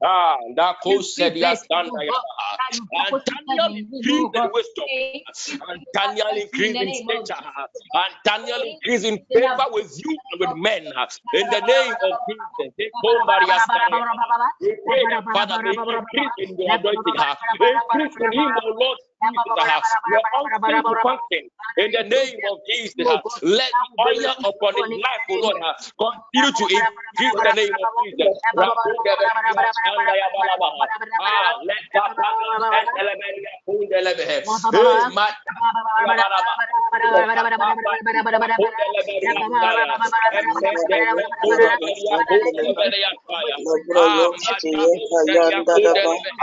Ah, Nako sedia sanda yabaha. And Daniel increased in wisdom. And Daniel increased in stature. And Daniel increased in favor with you and with men. Ah, in the name of Jesus. They come Maria Sanda. We pray that Father increase in your anointing. Ah, increase in him, O Lord Jesus. Your unction to function. In the name of Jesus. Let the oil upon his life, O Lord, continue to increase in the name of Jesus.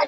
Eh,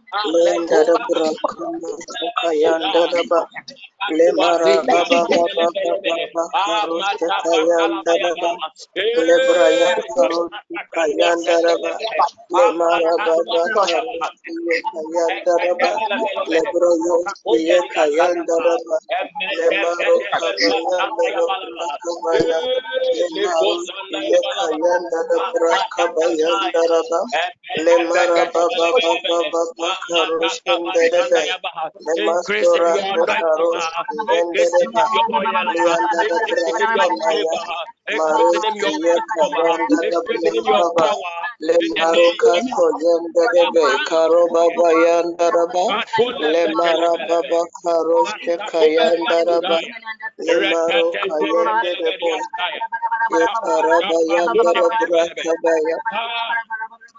let that and elevator food elevator. Hey, mat. Lendara Brakama Lemara Baba Baba Baba Karusta Kayandalaba Lebraya Karusta Lemara Baba Karusta Lebroyo Siya Lemaro Kabayandalaba Kabaya Lemaro Siya Kayandalaba Lemara Baba Baba Baba Increase in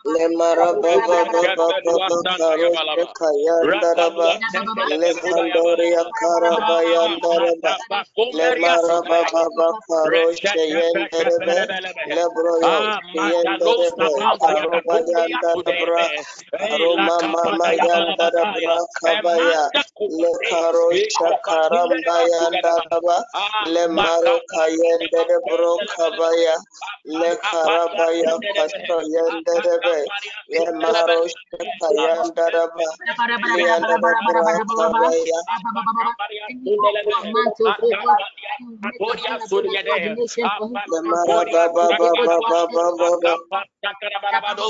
lemara baba baba baba baba baba lebroyo yenderebe karoba yandarabra karoma mama yandarabra kabaya le karosha karamba yandaraba kabaya Kabaya Baba Baba Baba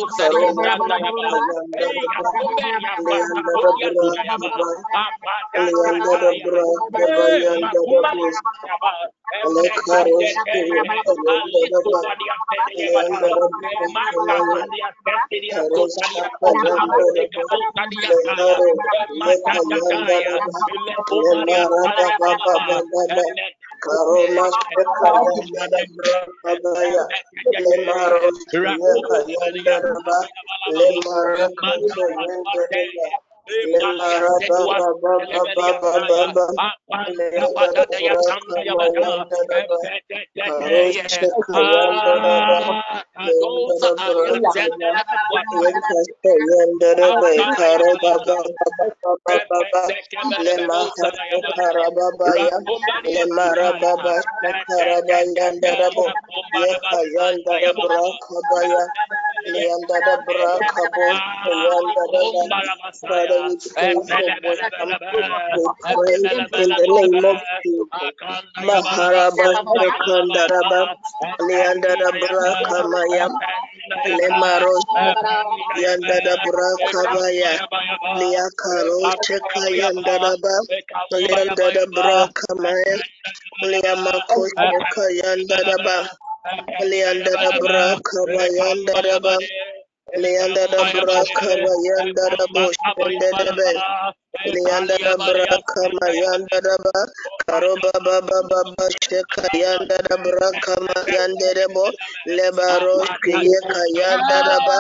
Lemara Yandaraba Karosha Kayandaraba Yandaraba Karo Baba Baba Baba Lemara Yanda da braka bo, yanda da da. Father, we pray for wisdom. We the name Leander da braka bayanda da ba. Leander da braka bayanda da boş. Yanda da braka yanda da ba karoba ba ba ba ba sheka yanda da braka yanda da bo leba roski yeka yanda da ba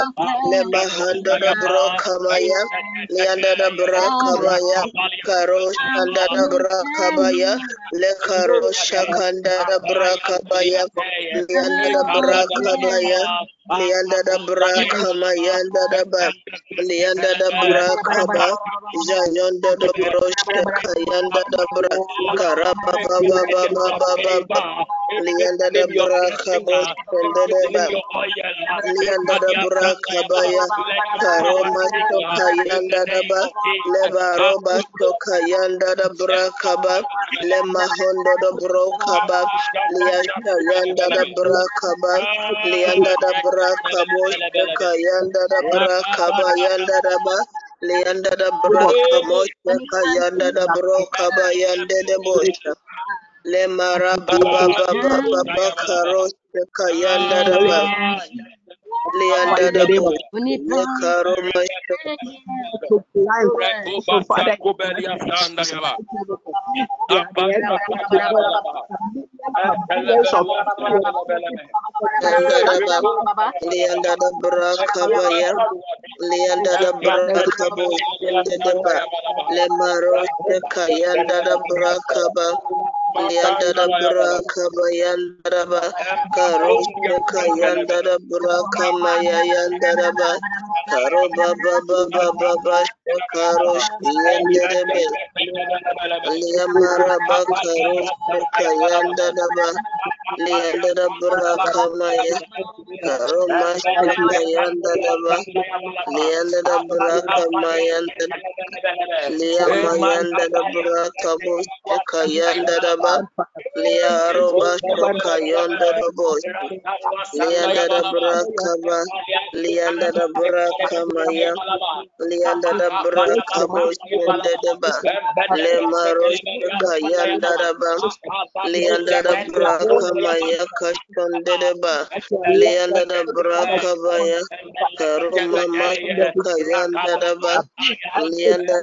leba handa da braka ya yanda da braka ya karo yanda da braka ya le karo shakanda da braka ma ya yanda da braka ya Lianda da braka ma yanda da ba lianda da braka ba jaya Jayanda da broshka yanda da bra karaba ba ba ba ba ba ba ba lianda da bra kabo sende da ba lianda da bra kabaya karoma soka yanda da ba leba roba soka yanda da bra kaba lema hondo da bro kaba liasha yanda da bra kaba lianda da bra kabo soka yanda da bra kaba yanda da ba Leanda da broka moshaka yanda da broka ba yanda da bosha. Le maraba ba ba ba ba ba karoshaka yanda da ba. Leanda da bosha. Le karo moshaka. Abba ba ba ba ba ba. Leanda da Kadaba, Leandra da braka maya kashon da da ba. Liyanda da braka baya karuma maka yanda da ba ba. yanda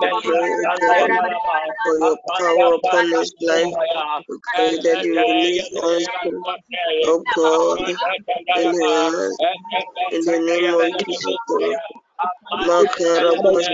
Thank you for your power upon his life. We pray that you release us, oh God, in the, in the name of Jesus Christ. Makarabas,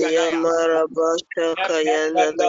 Yamara Basha Kayandara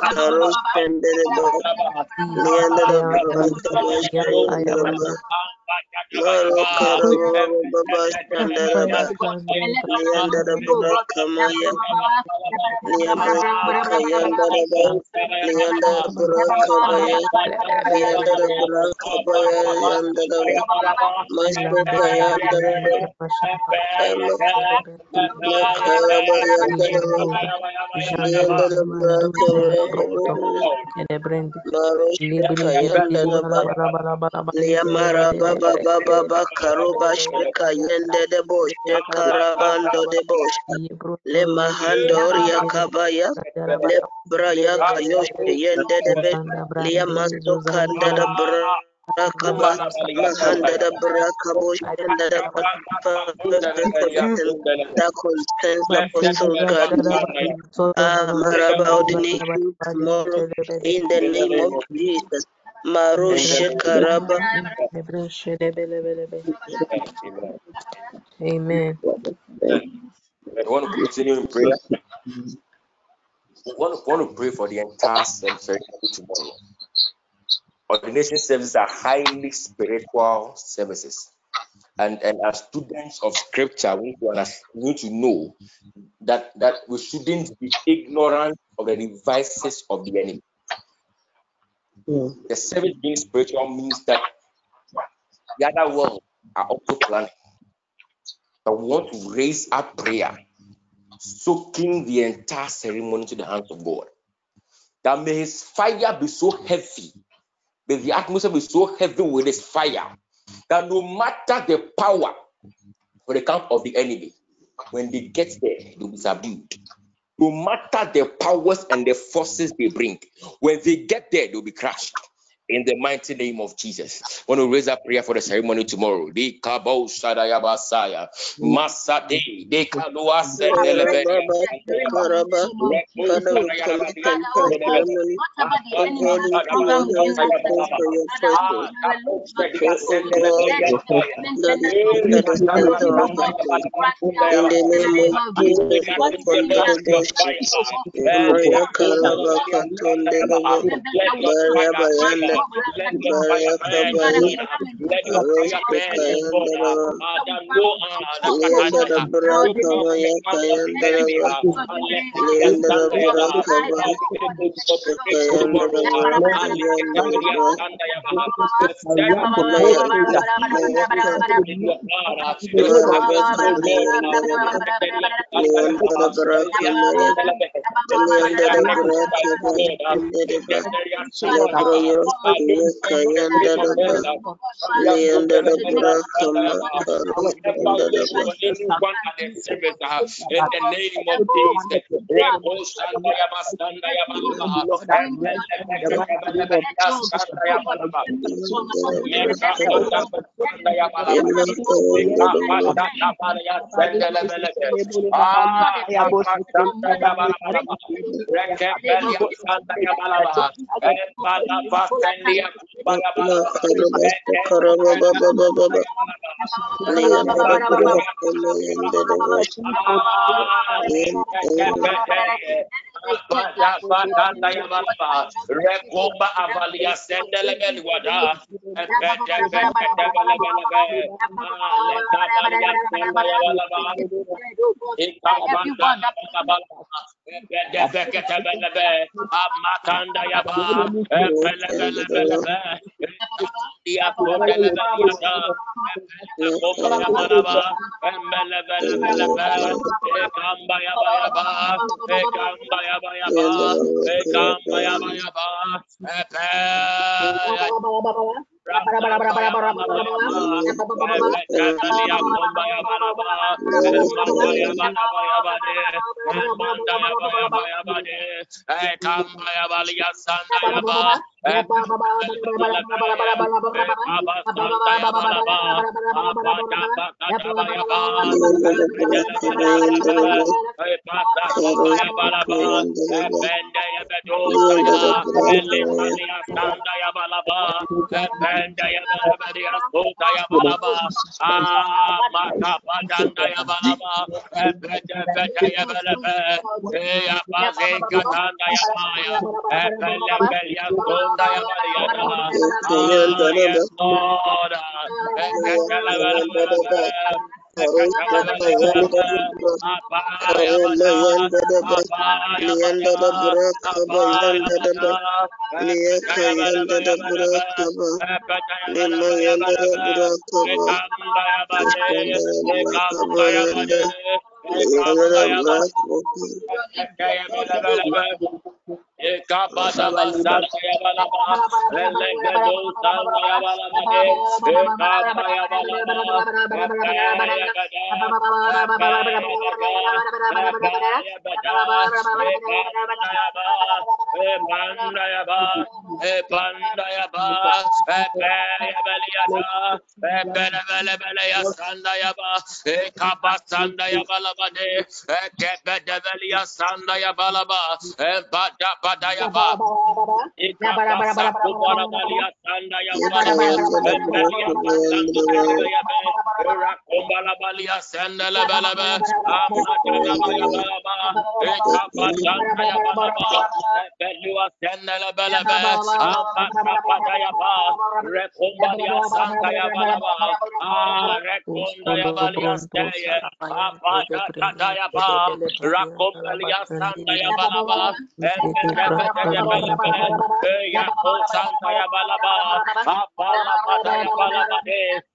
Aros, Pendere, Lienda, Lienda, Liamara Baba Baba Bakaroba Shmeka Yende de Bosh Karabando de Bosh Le Mahandor Yakabaya Le Braya Kayosh Yende de Be. Lia Maso Kanda da Bra Rakaba Mahanda da Bra Kabosh Yende da That concerns the Apostle God. Ah, Maraba Odini tomorrow in the name of Jesus. Marusha Karaba. Amen. I want to continue in prayer. We want to, want to pray for the entire sanctuary tomorrow. Ordination services are highly spiritual services. And, and as students of scripture, we need to know that, that we shouldn't be ignorant of the devices of the enemy Hmm. The seventh being spiritual means that the other world are also planning. I we want to raise up prayer, soaking the entire ceremony to the hands of God. That may his fire be so heavy, may the atmosphere be so heavy with his fire, that no matter the power for the camp of the enemy, when they get there, they'll be subdued no matter the powers and the forces they bring, when they get there, they'll be crushed in the mighty name of Jesus. When we raise a prayer for the ceremony tomorrow, de kabo shadaya basaya, masa de de kalua sendelebe. Let fire burn. Let fire burn. Adam, Thank you. Thank you. in the name of Jesus. Rekomba avalia sendele belwada. Yaba, epe Benda ya balaba ya sota ya balaba ah mata padanda ya balaba benda benda ya balaba eh ya baze katanda ya maya eh benda benda ya sota ya balaba ah yes Lord Liakayandadaba, Karushakayandadaba, Karamayandadaba, Liandadabra Kabayandadaba, Liakayandadabra Kaba, Limayandadabra Kaba, Liakayandadabra Kabayanda, Liandadabra Kaba, Ekabadaba sanda yabalaba, elegedo sanda yabalaba de, ekaba yabalaba, epe yabada, epe yabada, epe yabada, ekanda yaba, emanda yaba, epanda yaba, epe yabaliada, epe lebele ya sanda yaba, ekaba sanda yabalaba de, ekebe debeli ya sanda yabalaba,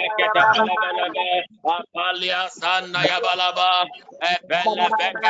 Beketa, Amandia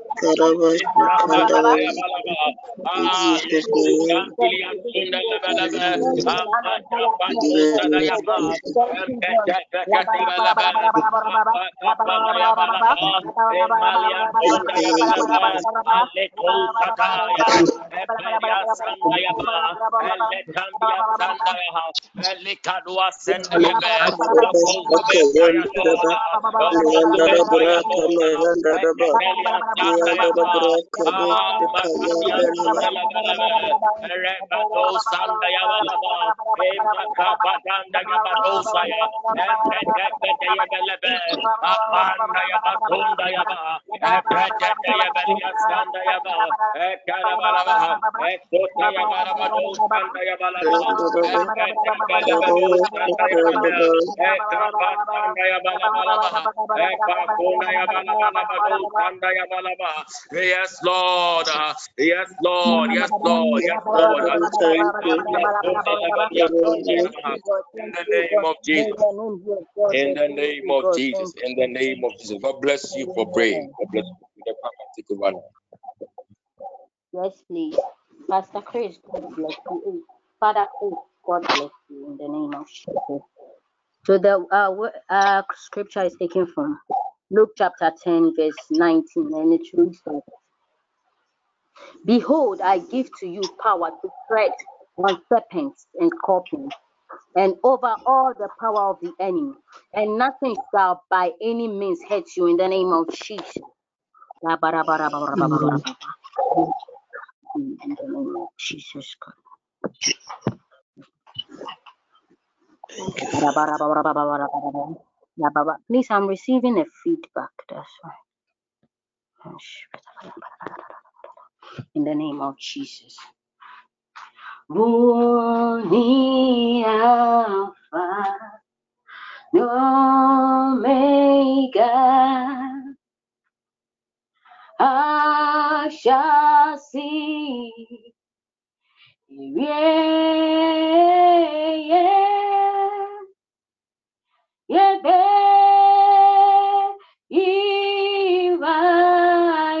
Rebato Sanda Yabelebe, Apanda Yabatunda Yaba, Epetete Yabelia Sanda Yaba, Ekarabalaba, Ekota Yabalabado Sanda Yabalaba, Epetebelebado Sanda Yabalaba, Ekabasanda Yabalabalaba, Ekakuna Yabalabado Sanda Yabalaba. Yes, Lord. Yes, Lord. Yes, Lord. Yes, Lord. In the name of Jesus. In the name of Jesus. In the name of Jesus. God bless you for praying. God bless you. Take over. Yes, please. Pastor Chris, God bless you. Father Chris, God bless you in the name of Jesus. So the uh, uh, scripture is taken from Luke chapter 10, verse 19, and it reads like, Behold, I give to you power to tread on serpents and scorpions, and over all the power of the enemy, and nothing shall by any means hurt you in the name of Jesus. In the name of Jesus Christ. Please, I'm receiving a feedback. That's why. In the name of Jesus. Alpha, Omega, see. Yeah, yeah, yeah, Iwa,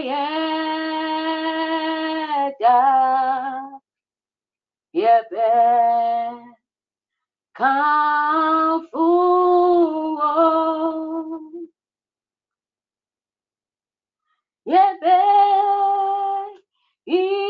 yeah, yeah, yebe, iwa,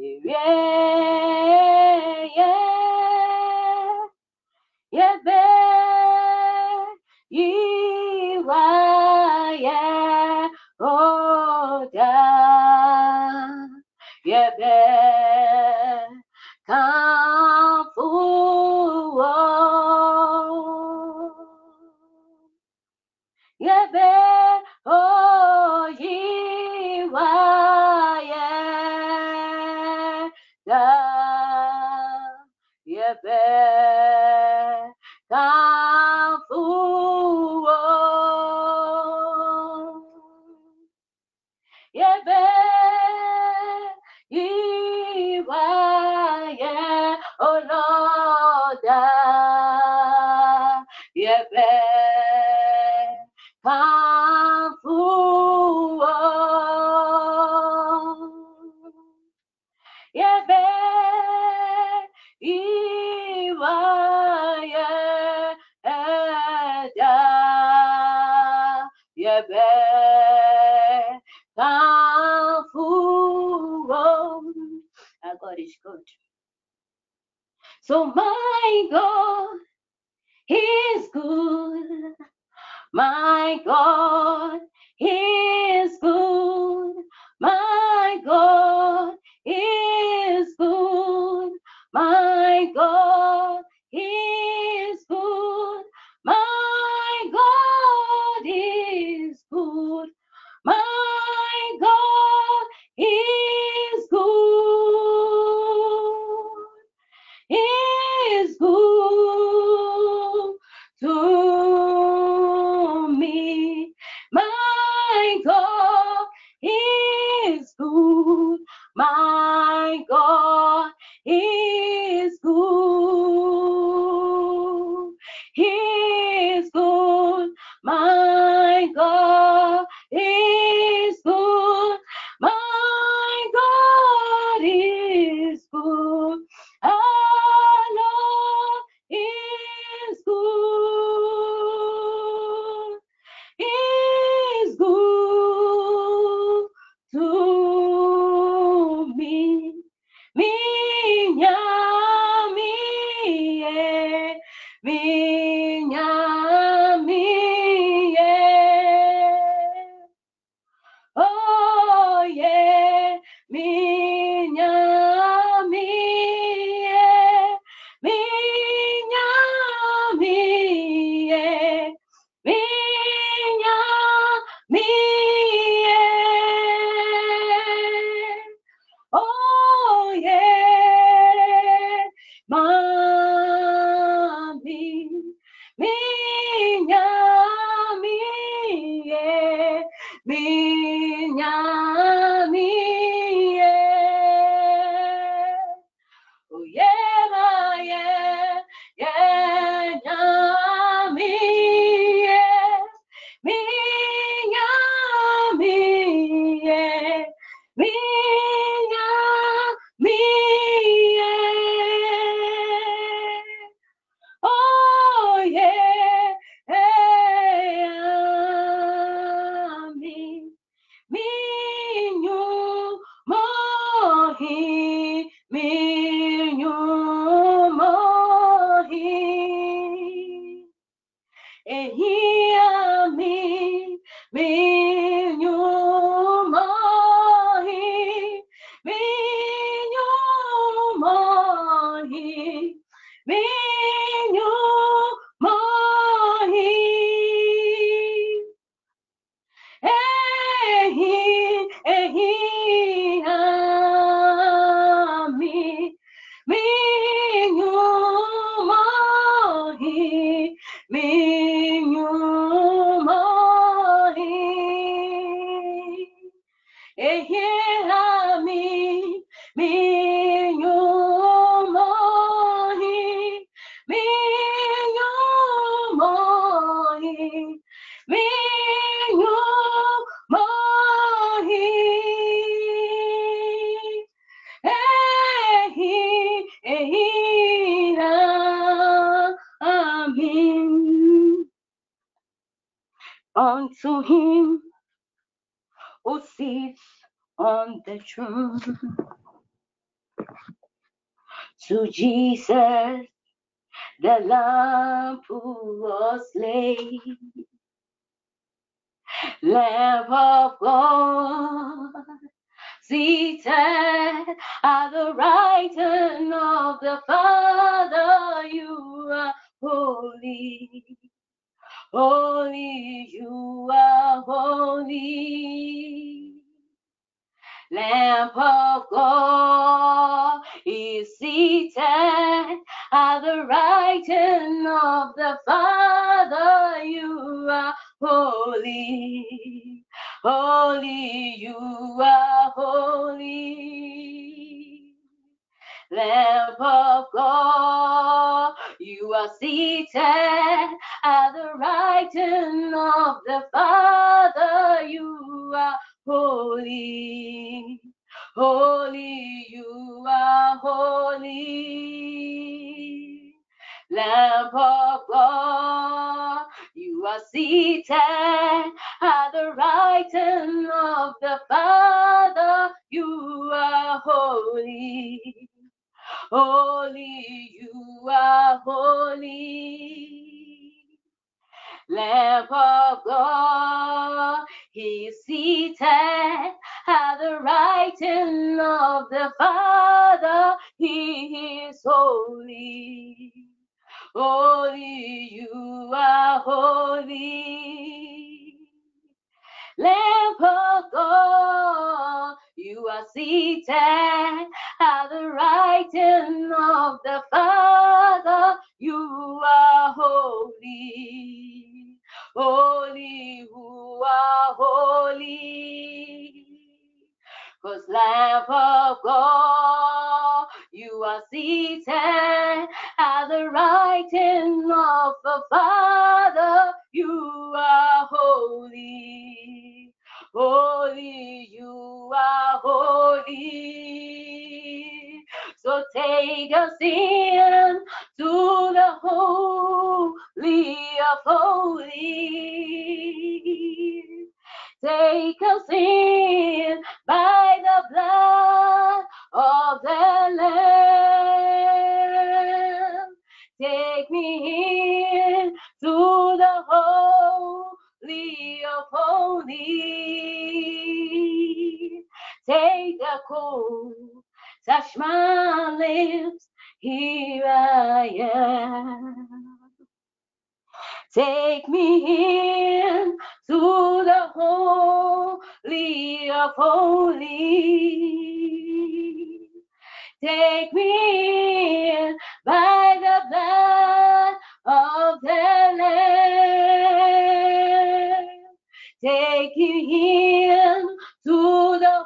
Yeah,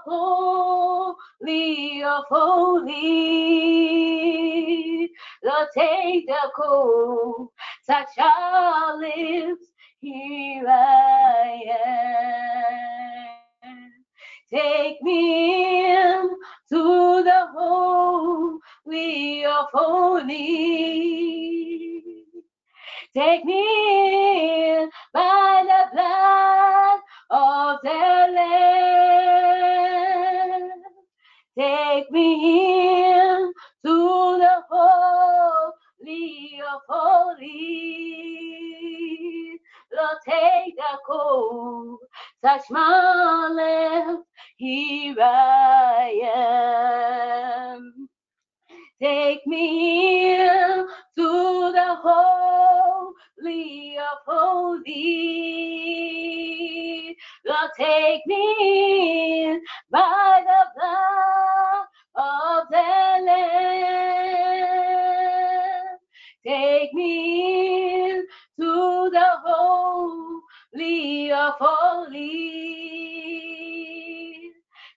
holy of holy. Lord, take the coal, touch our lips. Here I am. Take me in to the holy of holy. Take me in by the blood of the Lamb. Take me in to the holy of holies. Lord, take the cold, touch my lips. Here I am. Take me in to the holy of holies. Lord, take me by the blood of the Lamb. Take me to the holy of holies.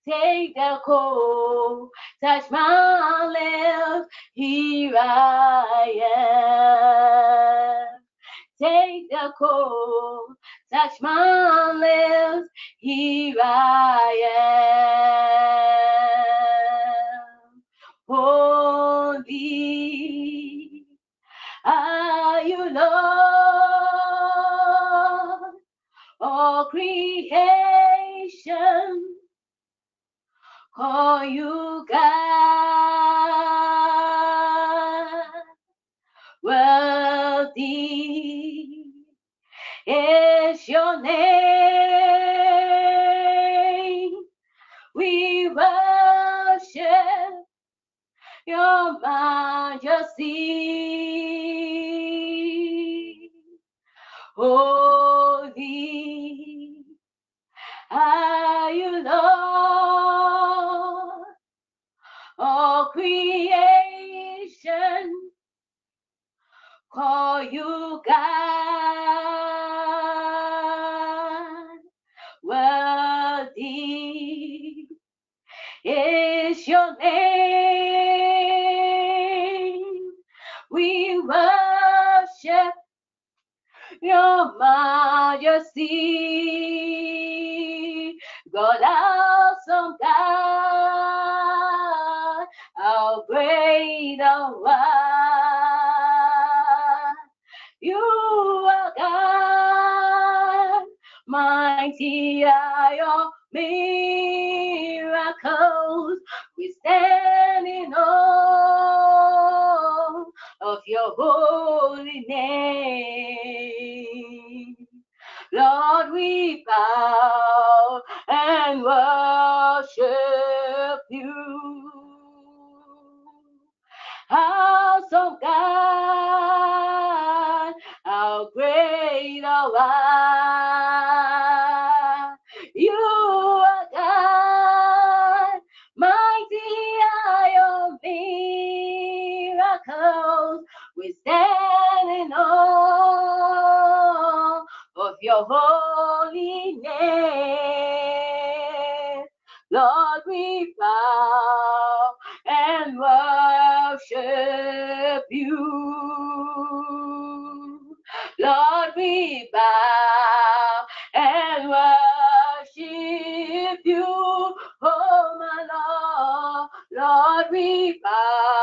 Take the cold, touch my lips, here I am. Take the cold, touch my lips, here I am. Holy are you, Lord, all creation call you God. Name. We worship your majesty. Holy are you, Lord. All creation call you God. Majesty. God, awesome God, how great thou art. You are God, mighty are your miracles. We stand in awe of your holy Lord, we bow and worship you. House of God, how great thou art. Your holy name. Lord, we bow and worship you. Lord, we bow and worship you. Oh, my Lord, Lord, we bow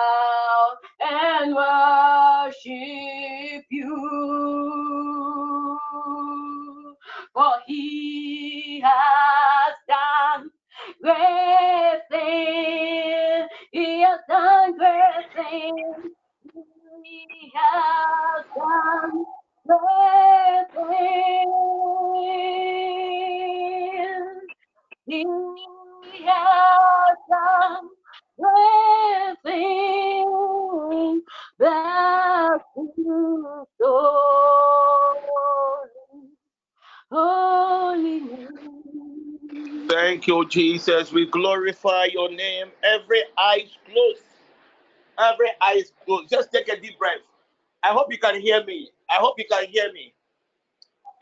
Jesus. We glorify your name. Every eye is closed. Every eye is closed. Just take a deep breath. I hope you can hear me. I hope you can hear me.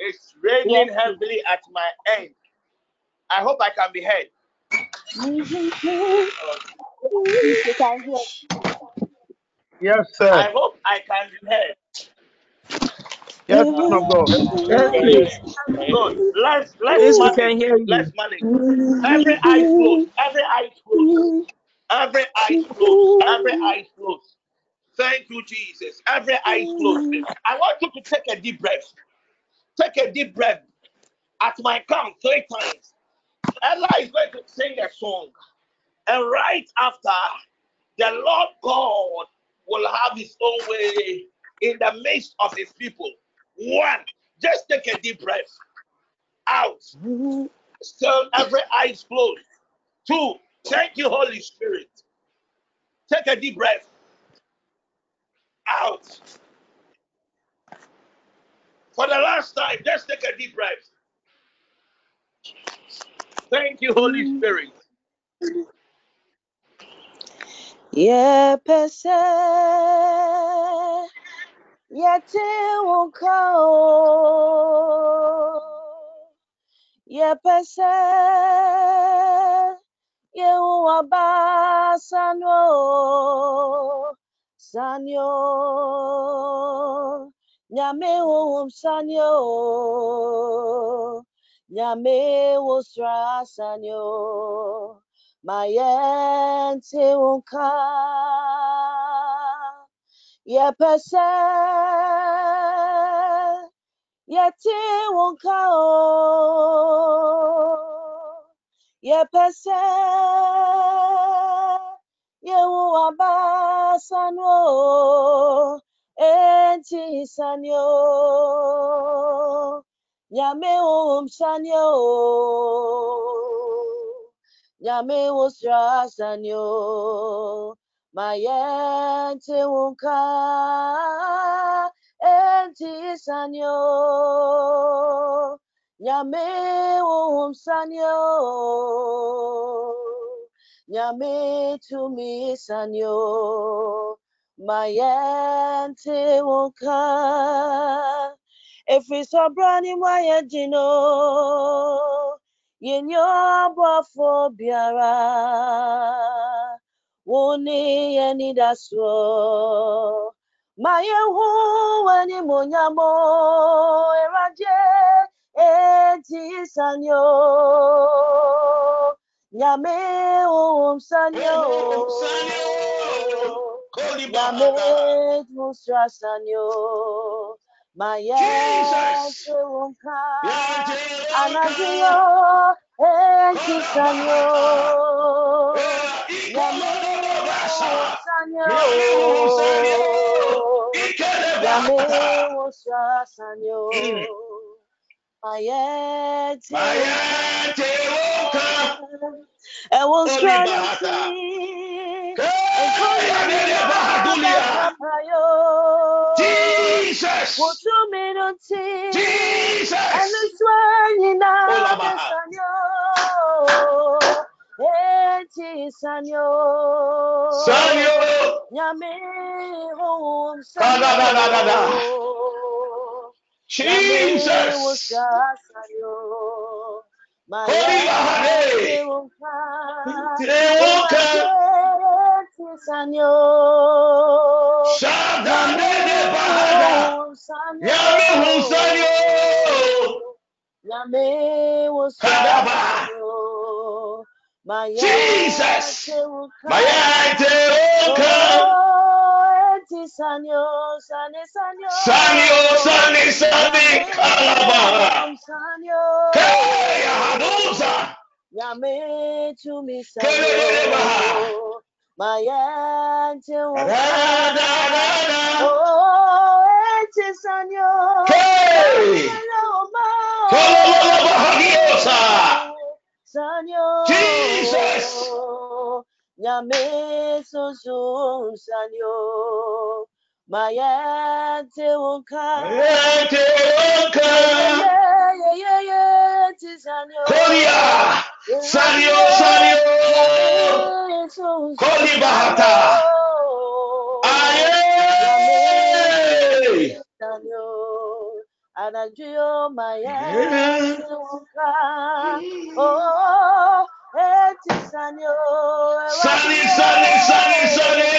It's raining Yes, heavily at my end. I hope I can be heard. You can hear. Yes, sir. I hope I can be heard. Yes, man of God. Yes, please. Good. Let's let's Yes, we manage. can hear you. Let's manage. Every eye closed. Every eye closed. Every eye closed. Every eye closed. Thank you, Jesus. Every eye closed. I want you to take a deep breath. Take a deep breath. At my count, three times. Ella is going to sing a song. And right after, the Lord God will have his own way in the midst of his people. One, Just take a deep breath. Out. Still every eyes closed. Two. Thank you, Holy Spirit. Take a deep breath. Out. For the last time, just take a deep breath. Thank you, Holy Spirit. yɛpɛsɛ yɛte wo nka o yɛpɛsɛ yɛwo waba sanyo sanyo nyame wohom sanyo nyame wo sra sanyo mayente unka yɛpɛsɛ yɛte unka o yɛpɛsɛ yewu abasano enti sanyo nyame um sanyo nyame wosra sanyo mayente unka enti sanyo nyame um sanyo nyame tumi sanyo mayente unka efiri sọbrani wáyé jìnnà yìnyín ọbọfọ biara wọn ní ẹni dasọ mayé hu ẹni mọnyàmọ ẹrajẹ etí sanyo. Nyame ohun sanyo. Nyame musra sanyo. Unka anadio enti sanyo. Nyame sanyo nyame musra sanyo mayete unka ẹwọn sọrọ Jesus. Jesus. ẹnu sọ nyina sanyo eti sanyo Sanyo. nyame ohun Da-da-da-da-da-da. Jesus. sanyo Holy Bahade. Tewoka. sanyo Shadadede Bahada. Nyame hu sanyo. Nyame was Kadaba. Jesus. Sanyo, sane, sanyo. Sanyo, sani, sani. Kaya hadusa. Nyame to me sanyo. Oh, eti sanyo. Hey. Kololobahagiosa. Sanyo. Jesus. Nyame susu sanyo. Mayate unka. Mayate oka. Yeah, yeah, yeah, sanyo. Sanyo, sanyo. Koli bahata. Anadio Maya Oh, eti Sani, sani, sani, sani.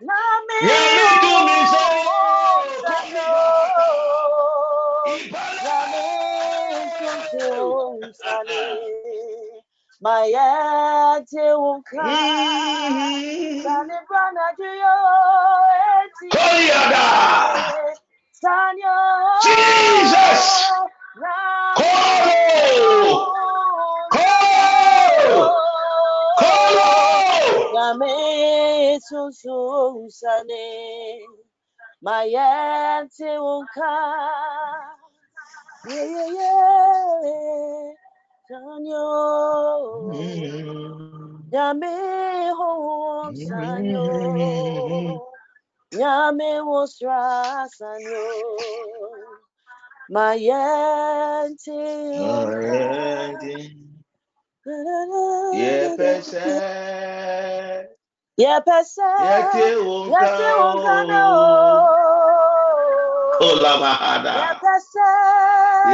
Nami Nyame tumi sanyo. sanyo Nami sunsun sani Maya te unka Sani brana juyo eti Jesus. Kolo. Kolo. Kolo. Yame susun sane Mayente unka Yeah, yeah, yeah. Sanyo. Nyame home sanyo. Nyame wosra sanyo. Mayenti Yepese. Yepese. Yete Yete wonkana o. Kolabahada. Yepese.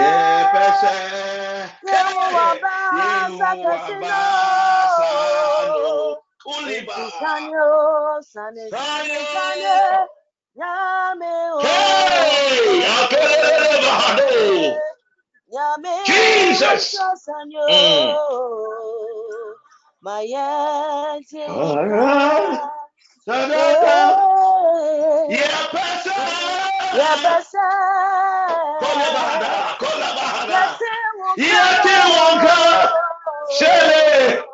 Yepese. Yehu wabasa Yehu kasino. Wabasano. Kuliba. Sanyo, sane, sane, Sanyo. sane. Nyame o. Hey! Akelele bahado. Nyame Jesus. o. Sanyo. Mm. Mayete Alright. Sadada. Yepese. Yabasa. Kolabahada. Kolabahada. Yete Yete wonka. Shele.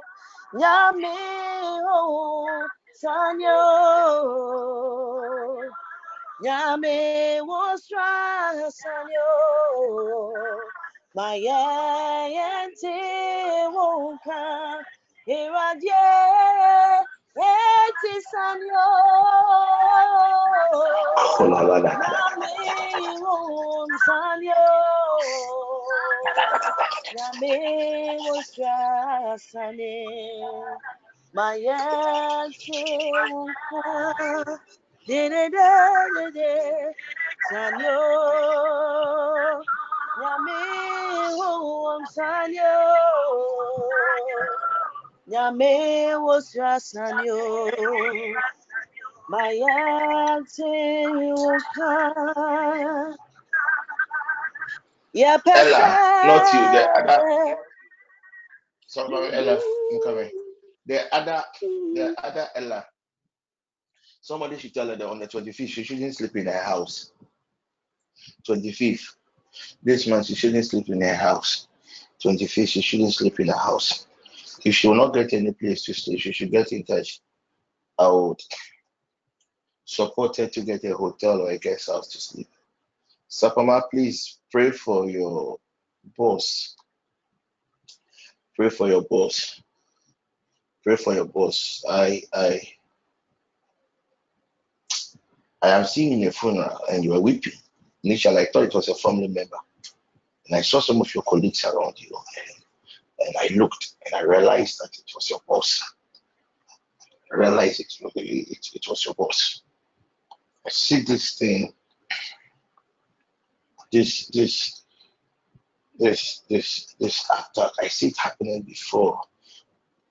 Nyame o sanyo. Nyame was sanyo. Mayente wonka. Irandye eti sanyo. Nyame won sanyo. Nyame was sane. Mayente wonka. Dede dede de sanyo. Nyame won sanyo. Yeah, Ella, not you. The other, somebody Ella, I'm coming. The other, the other Ella. Somebody should tell her that on the 25th she shouldn't sleep in her house. 25th, this month she shouldn't sleep in her house. 25th, she shouldn't sleep in her house. If she will not get any place to stay, she should get in touch. I would support her to get a hotel or a guest house to sleep. Sapama, please pray for your boss. Pray for your boss. Pray for your boss. I I I am seeing in a funeral and you are weeping. Initially, I thought it was a family member. And I saw some of your colleagues around you. And, and I looked and I realized that it was your boss. I realized it, it, it was your boss. I see this thing, this, this, this, this, this attack. I see it happening before,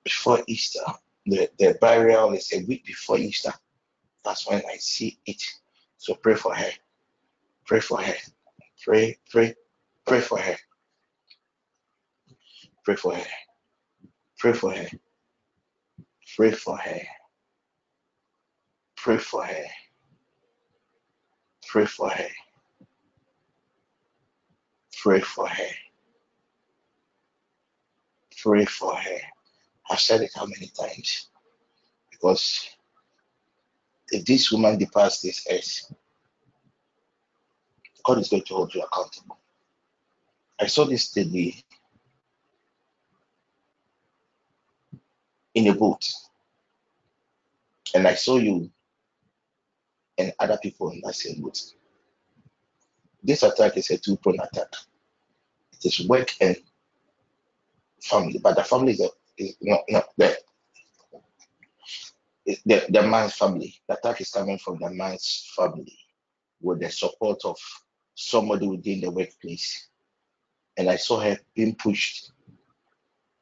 before Easter. The, the burial is a week before Easter. That's when I see it. So pray for her. Pray for her. Pray, pray, pray for her. Pray for her. Pray for her. Pray for her. Pray for her. Pray for her. Pray for her. Pray for her. I've said it how many times? Because if this woman departs this earth, God is going to hold you accountable. I saw this lady in a boat, and I saw you and other people in that same boat. This attack is a two-pronged attack. It is work and family, but the family is, a, is not, not the, the the man's family. The attack is coming from the man's family with the support of somebody within the workplace. And I saw her being pushed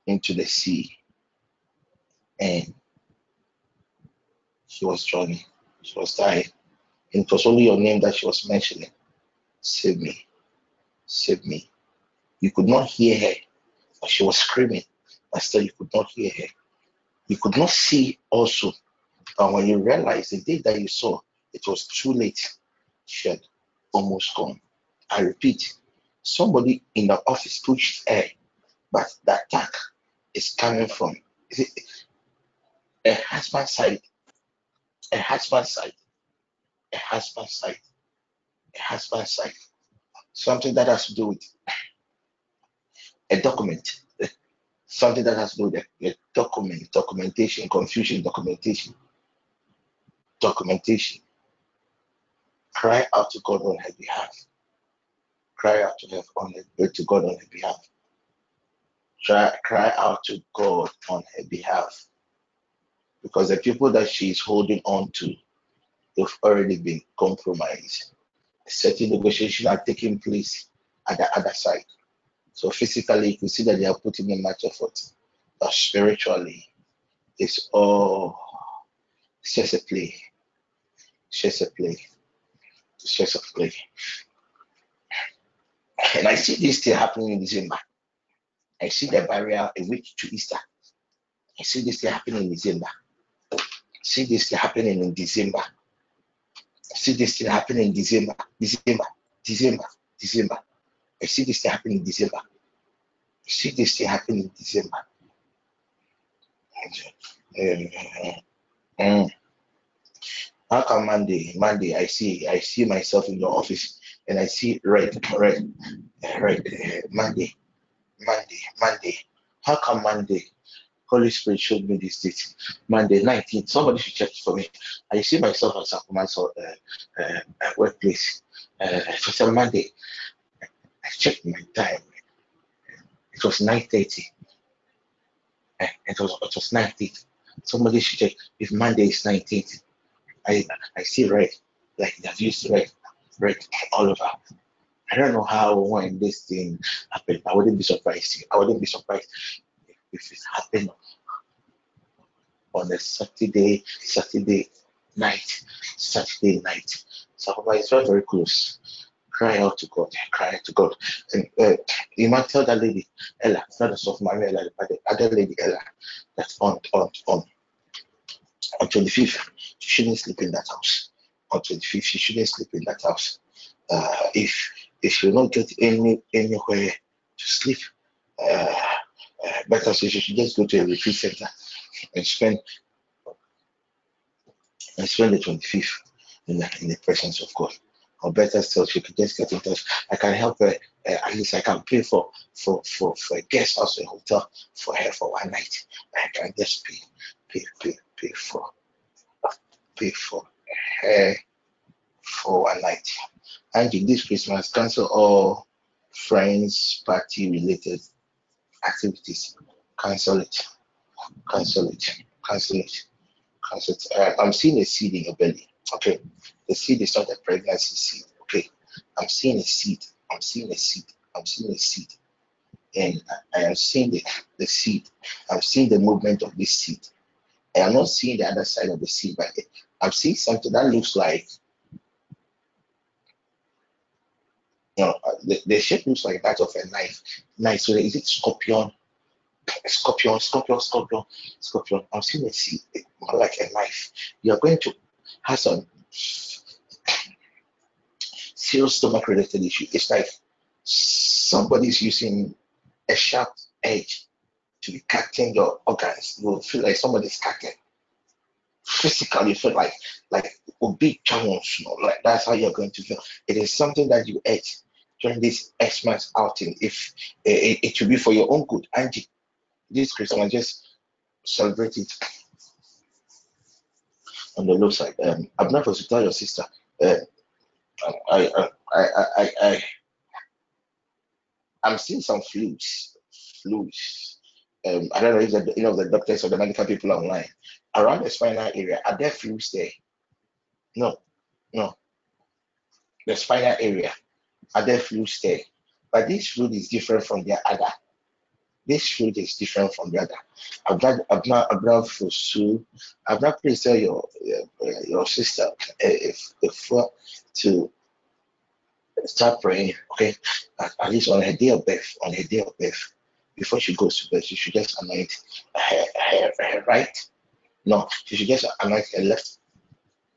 into the sea, and she was drowning. She was dying. And it was only your name that she was mentioning. Save me. Save me. You could not hear her, she was screaming, but still you could not hear her. You could not see also. And when you realized the day that you saw, it was too late. She had almost gone. I repeat, somebody in the office pushed her, but the attack is coming from is a husband side, a husband side, a husband side, a husband side. Something that has to do with a document, something that has to do with a, a document, documentation, confusion, documentation, documentation. Cry out to God on her behalf. Cry out to her on her, uh, to God on her behalf. Try, cry out to God on her behalf. Because the people that she is holding on to, they've already been compromised. A certain negotiation are taking place at the other side. So physically, you can see that they are putting in much effort. But spiritually, it's all just a play. It's just a play. It's just a play. And I see this thing happening in December. I see the barrier a week to Easter. I see this thing happening in December. I see this thing happening in December. I see this thing happening in December. December. December. December. I see this happening in December. I see this happening in December. Um, how come Monday? Monday, I see, I see myself in the office, and I see red, red, red. Monday, Monday, Monday. How come Monday? Holy Spirit showed me this date. Monday, 19th. Somebody should check for me. I see myself as a myself uh, uh, at workplace. Uh, for some Monday, I checked my time. It was 9:30. Uh, it was it was 19th. Somebody should check if Monday is 9.30. I I see red, like they've used red, red all over. I don't know how when this thing happened. I wouldn't be surprised. I wouldn't be surprised if it happened on a Saturday, Saturday night, Saturday night. So it's very, very close. Cry out to God, cry out to God. And uh, you might tell that lady, Ella, it's not the soft Maria, Ella, but the other lady, Ella, that's on, on, on, on 25th. She shouldn't sleep in that house. On 25th, she shouldn't sleep in that house. Uh, if if you don't get any anywhere to sleep, uh, uh, better you should just go to a retreat center and spend and spend the 25th in the, in the presence of God. Or better still, she could just get in touch. I can help her. Uh, at least I can pay for for for for a guest house, a hotel for her for one night. I can just pay pay pay pay for pay for her for one night. And in this Christmas, cancel all friends party related activities. Cancel it. Cancel it. Cancel it. Cancel it. Uh, I'm seeing a seed in your belly. Okay. The seed is not a pregnancy seed. Okay. I'm seeing a seed. I'm seeing a seed. I'm seeing a seed. And I am seeing the, the seed. I'm seeing the movement of this seed. I am not seeing the other side of the seed, but I'm seeing something that looks like you know, uh, the, the shape looks like that of a knife. Knife. So is it scorpion? Scorpion, scorpion, scorpion, scorpion. I'm seeing a seed more like a knife. You are going to have some serious stomach related issue. It's like somebody's using a sharp edge to be cutting your organs. You will feel like somebody's cutting. Physically, you feel like like a big challenge, you know, like that's how you're going to feel. It is something that you ate during this Xmas outing. If it, it should be for your own good, Angie, this Christmas just celebrate it on the low side. Um, not supposed to tell your sister. Uh, I, I, I, I, I, I'm seeing some flus, flus. Um, I don't know if the, you know the doctors or the medical people online around the spinal area. Are there flus there? No, no. The spinal area. Are there flus there? But this fluid is different from the other. This fluid is different from the other. I've not, I've not, I've not foresue, I've not tell your, uh, your sister if, if to Start praying, okay? At, at least on her day of birth, on her day of birth, before she goes to bed, she should just anoint her, her, her right. No, she should just anoint her left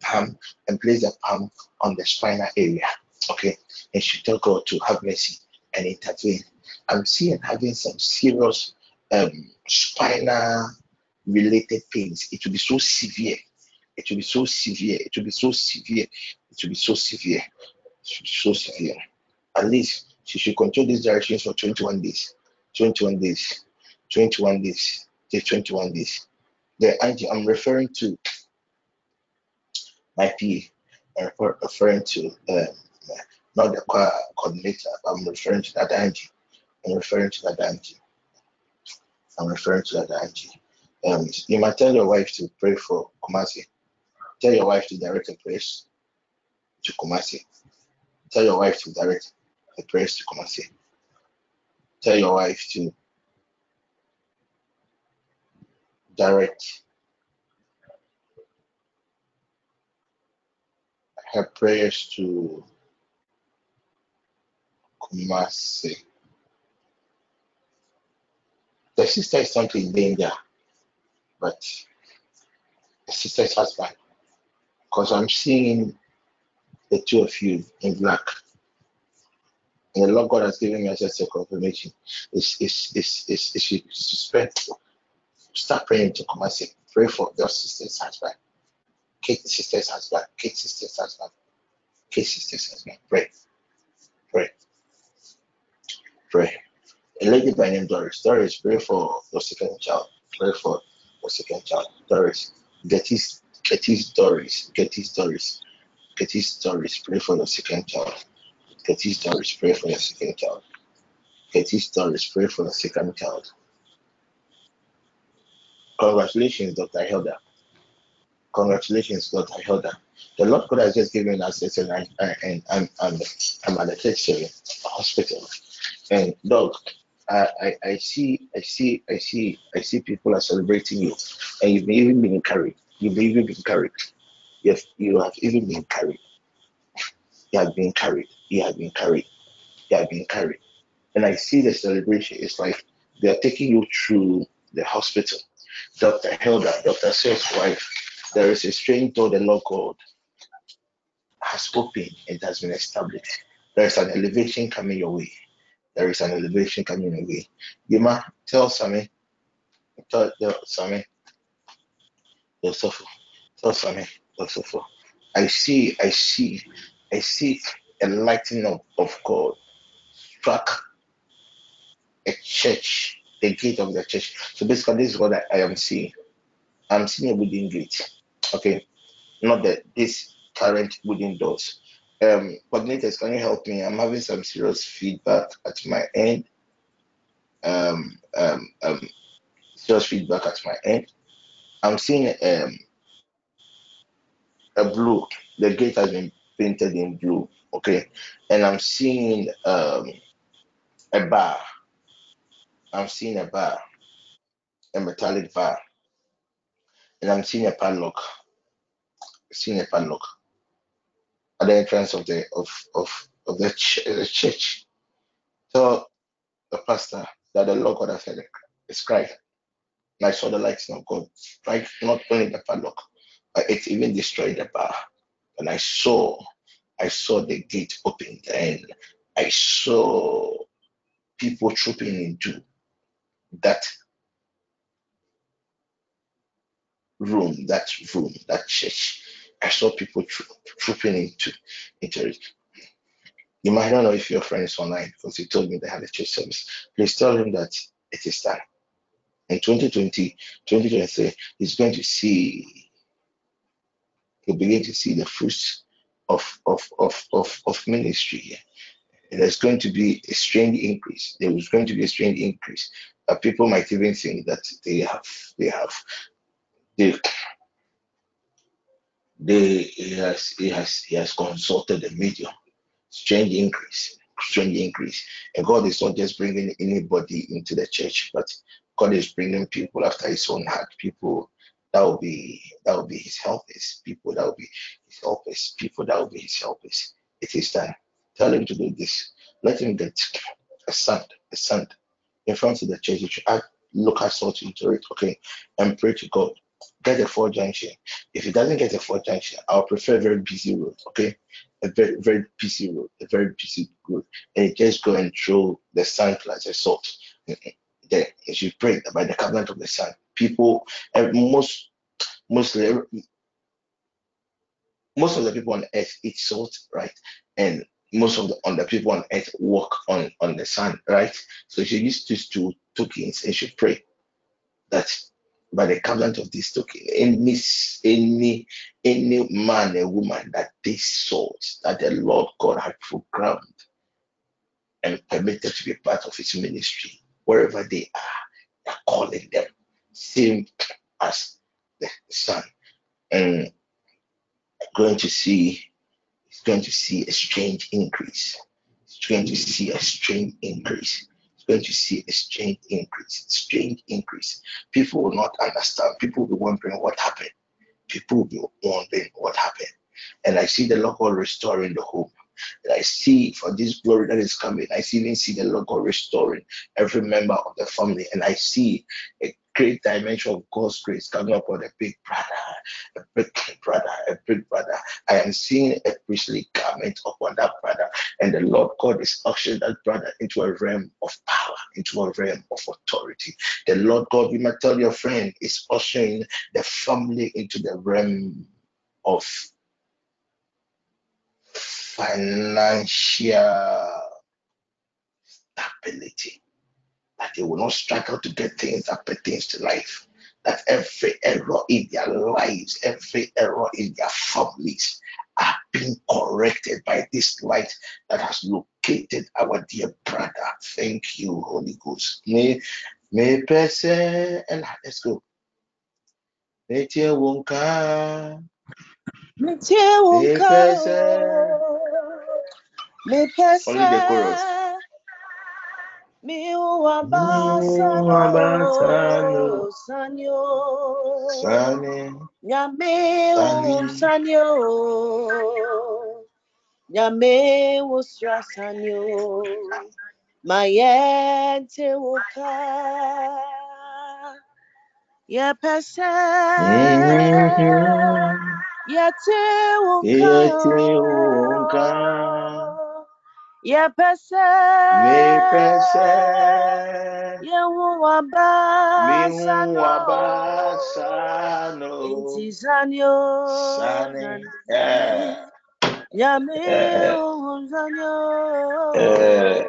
palm and place the palm on the spinal area, okay? And she tell God to have mercy and intervene. I'm seeing having some serious um, spinal related pains. It will be so severe. It will be so severe. It will be so severe. It will be so severe. Be so severe. At least she should control these directions for 21 days. 21 days. 21 days. Just 21 days. The anti I'm referring to my PA. I'm referring to um, not the choir coordinator. I'm referring to that Angie. I'm referring to that Angie. I'm referring to that Angie. Um, you might tell your wife to pray for Kumasi. Tell your wife to direct a prayers to Kumasi. Tell your wife to direct a prayers to Kumasi. Tell your wife to direct her prayers to Kumasi. The sister is not in danger, but the sister's husband. Because I'm seeing the two of you in black. And the Lord God has given me as just a confirmation. It's it's it's it's it's suspect. Start praying to Kumasi. Pray for your sister's husband. Kate sister's husband. Kate sister's husband. Kate sister's husband. Pray. Pray. Pray. A lady by name Doris. Doris, pray for your second child. Pray for your second child. Doris. Gettys Gettys Doris. Gettys Doris. Get his Doris. Pray for your second child. Get his Doris. Pray for your second child. Get his Doris. Pray for your second child. Congratulations, Dr. Hilda. Congratulations, Dr. Hilda. The Lord God has just given us this, and, I- and I'm, I'm, I'm at the tertiary hospital. And dog, I, I, see, I see, I see, I see people are celebrating you, and you've even been carried. You've even been carried. Yes, you have even been carried. You have been carried. You have been carried. You have been carried. And I see the celebration. It's like they are taking you through the hospital. Dr. Hilda, Dr. Seth's wife, there is a strange door the Lord God has opened and has been established. There is an elevation coming your way. There is an elevation coming your way. Tell Sammy, tell, tell Sammy, tell Sopho, tell Sammy, tell Sopho. I see, I see, I see a lightning of, of God struck a church, the gate of the church. So basically, this is what I, I am seeing. I'm seeing a wooden gate. Okay, not that this current wooden doors. Um, coordinators, can you help me? I'm having some serious feedback at my end. Um, um, um, serious feedback at my end. I'm seeing um a blue. The gate has been painted in blue. Okay, and I'm seeing um a bar. I'm seeing a bar, a metallic bar, and I'm seeing a padlock. Seeing a padlock at the entrance of the of of of the, ch- the church. So the pastor that the Lord God has said is Christ. And I saw the lights of God strike not only the padlock, but it even destroyed the bar. And I saw, I saw the gate opened, and I saw people trooping into that room, that room, that church. I saw people tro- trooping into into. You might not know if your friend is online because he told me they had a church service. Please tell him that it is time. In 2020, 2023, he's going to see, he'll begin to see the fruits of, of, of, of, of ministry. And there's going to be a strange increase. There is going to be a strange increase. Uh, people might even think that they have, they have, they, they, he has, he has, he has consulted the medium. Strange increase, strange increase. And God is not just bringing anybody into the church, but God is bringing people after His own heart. People that will be that will be His helpers. People that will be His helpers. People that will be His helpers. It is time. Tell him to do this. Let him get a sand, a sand in front of the church. You should add local salt into it, okay? And pray to God. Get a four junction. If it doesn't get a four junction, I'll prefer a very busy road, okay? A very, very busy road, a very busy road. And just go and throw the sand plus the salt. Then you should pray by the covenant of the sun, people, and most, mostly, eh, most of the people on earth eat salt, right? And most of the on the people on earth walk on on the sun, right? So you should use these two tokens and should pray that by the covenant of this token, any any any man and woman that they salt that the Lord God had programmed and permitted to be part of his ministry, wherever they are, they're calling them same as the sun. And going to see it's going to see a strange increase. It's going to see a strange increase. Going to see a strange increase. Strange increase. People will not understand. People will be wondering what happened. People will be wondering what happened. And I see the God restoring the home. And I see for this glory that is coming, I see even see the God restoring every member of the family. And I see a great dimension of God's grace coming upon a big brother, a big brother, a big brother. I am seeing a priestly garment upon that brother, and the Lord God is ushering that brother into a realm of power, into a realm of authority. The Lord God, you might tell your friend, is ushering the family into the realm of financial stability that they will not struggle to get things that pertains to life. That every error in their lives, every error in their families are being corrected by this light that has located our dear brother. Thank you, Holy Ghost. May, may person and let's go. Metie wonka, Metie me wonka, me Only the chorus. Pese, mi wabasa Wabasa no no sanyo, Sane, nyame Sane. sanyo, nyame wusra sanyo, mayente wuka, ye pese. Mhm. Yete Yeti wonka wonka, Ye pese me pese, Ye wu mi wabasa hu no wabasa Inti no zanyo Sane, Zani yeah, Yame yeah, wo zanyo yeah.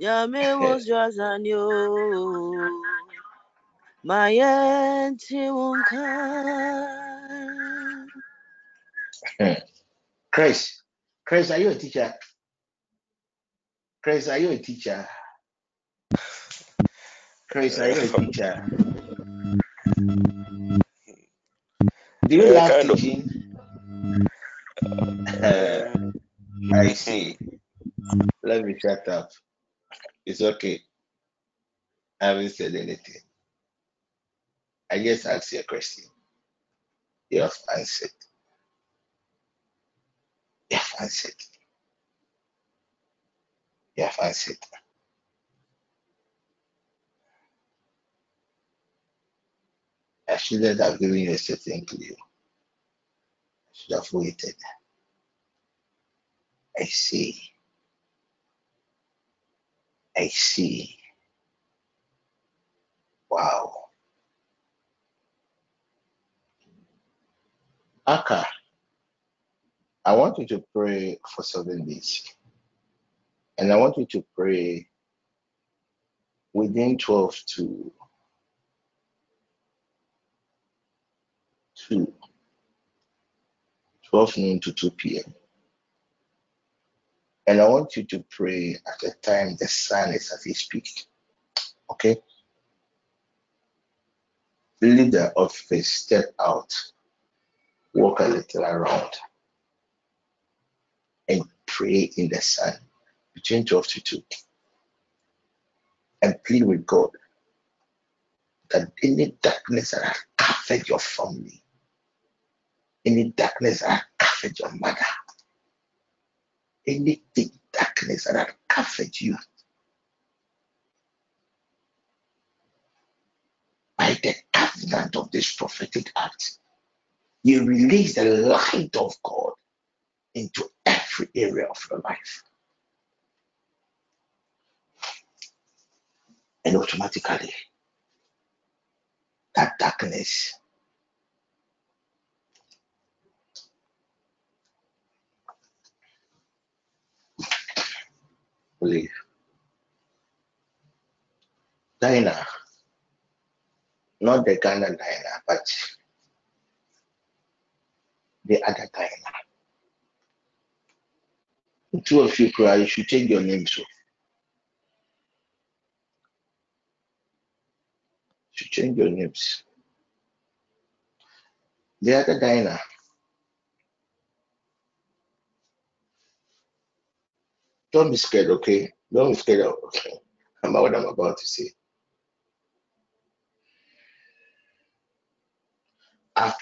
Yame wo zanyo Mayenti wonka Chris, Chris, are you a teacher? Chris, are you a teacher? Chris, are you a teacher? Do you Uh, love teaching? Uh, I see. Let me shut up. It's okay. I haven't said anything. I just asked you a question. You have answered. You have answered. You have answered. I shouldn't have given you a certain clue. I should have waited. I see. I see. Wow. Aka, I want you to pray for seven days. And I want you to pray within 12 to 2, 12 noon to 2 p.m. And I want you to pray at the time the sun is at its peak. Okay? Leave the office, step out, walk a little around, and pray in the sun 12 to 2. And plead with God that any darkness that has covered your family, any darkness that has covered your mother, anything darkness that had covered you by the covenant of this prophetic act, you release the light of God into every area of your life. And automatically, that darkness leave. Dinah, not the Ghana Dinah, but the other Dinah. Two of you cry, you should change your name so. Should change your names. The other Dinah, don't be scared, okay? Don't be scared okay, about what I'm about to say. I've,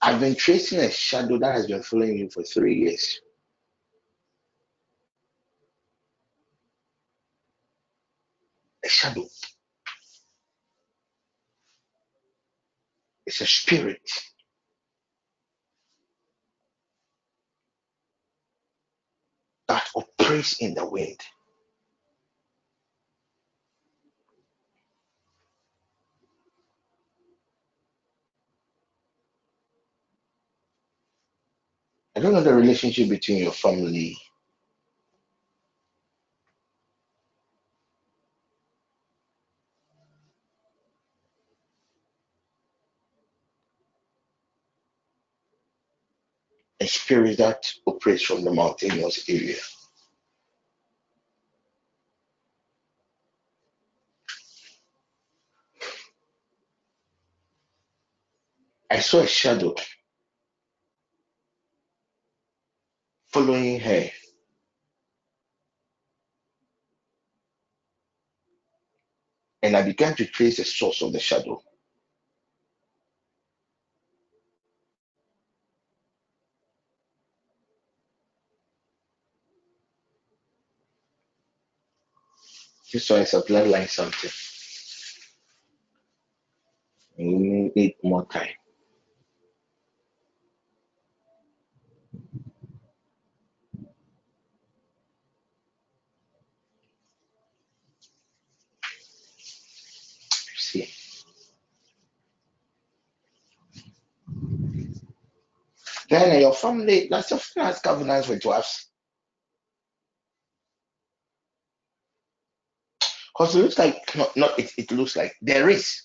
I've been tracing a shadow that has been following you for three years. A shadow. It's a spirit. that operates in the wind. I don't know the relationship between your family. A spirit that operates from the mountainous area. I saw a shadow following her. And I began to trace the source of the shadow. This one is bloodline something. We need more time. See. Then your family, that's your has covenants with dwarfs. Because it looks like not, not it, it looks like there is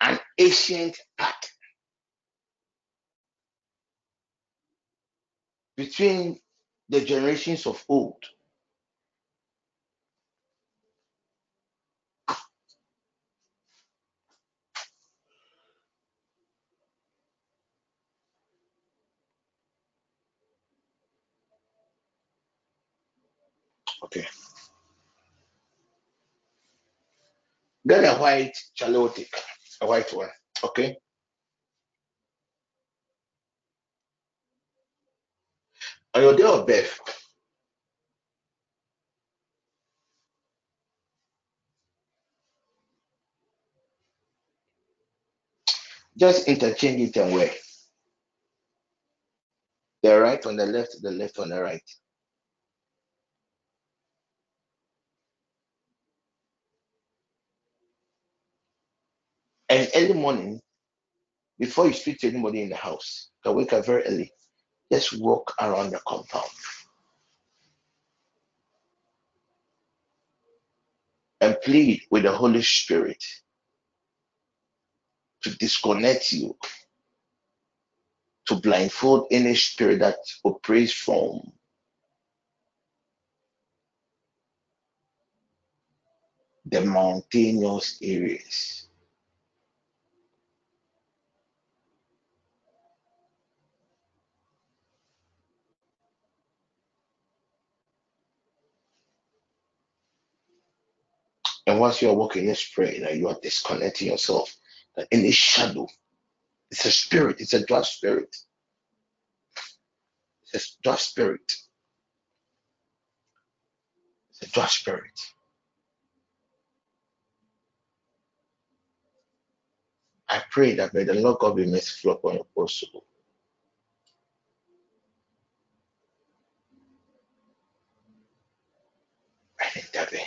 an ancient pact between the generations of old Okay. Get a white chalotic, a white one. Okay. On your day of birth, just interchange it and wear. The right on the left, the left on the right. And early morning, before you speak to anybody in the house, can wake up very early. Just walk around the compound and plead with the Holy Spirit to disconnect you, to blindfold any spirit that operates from the mountainous areas. And once you are walking, just pray that you are disconnecting yourself. That any shadow, it's a spirit, it's a dark spirit. It's a dark spirit. It's a dark spirit. I pray that may the Lord God be merciful upon your possible. And intervene.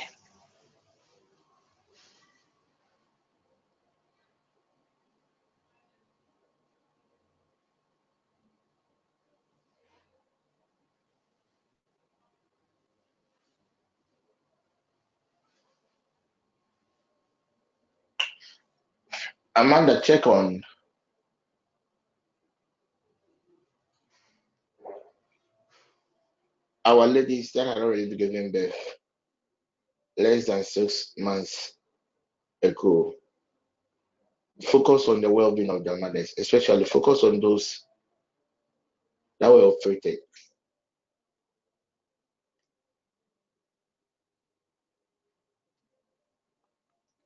Amanda, check on our ladies that had already given birth less than six months ago. Focus on the well being of their mothers, especially focus on those that were operated.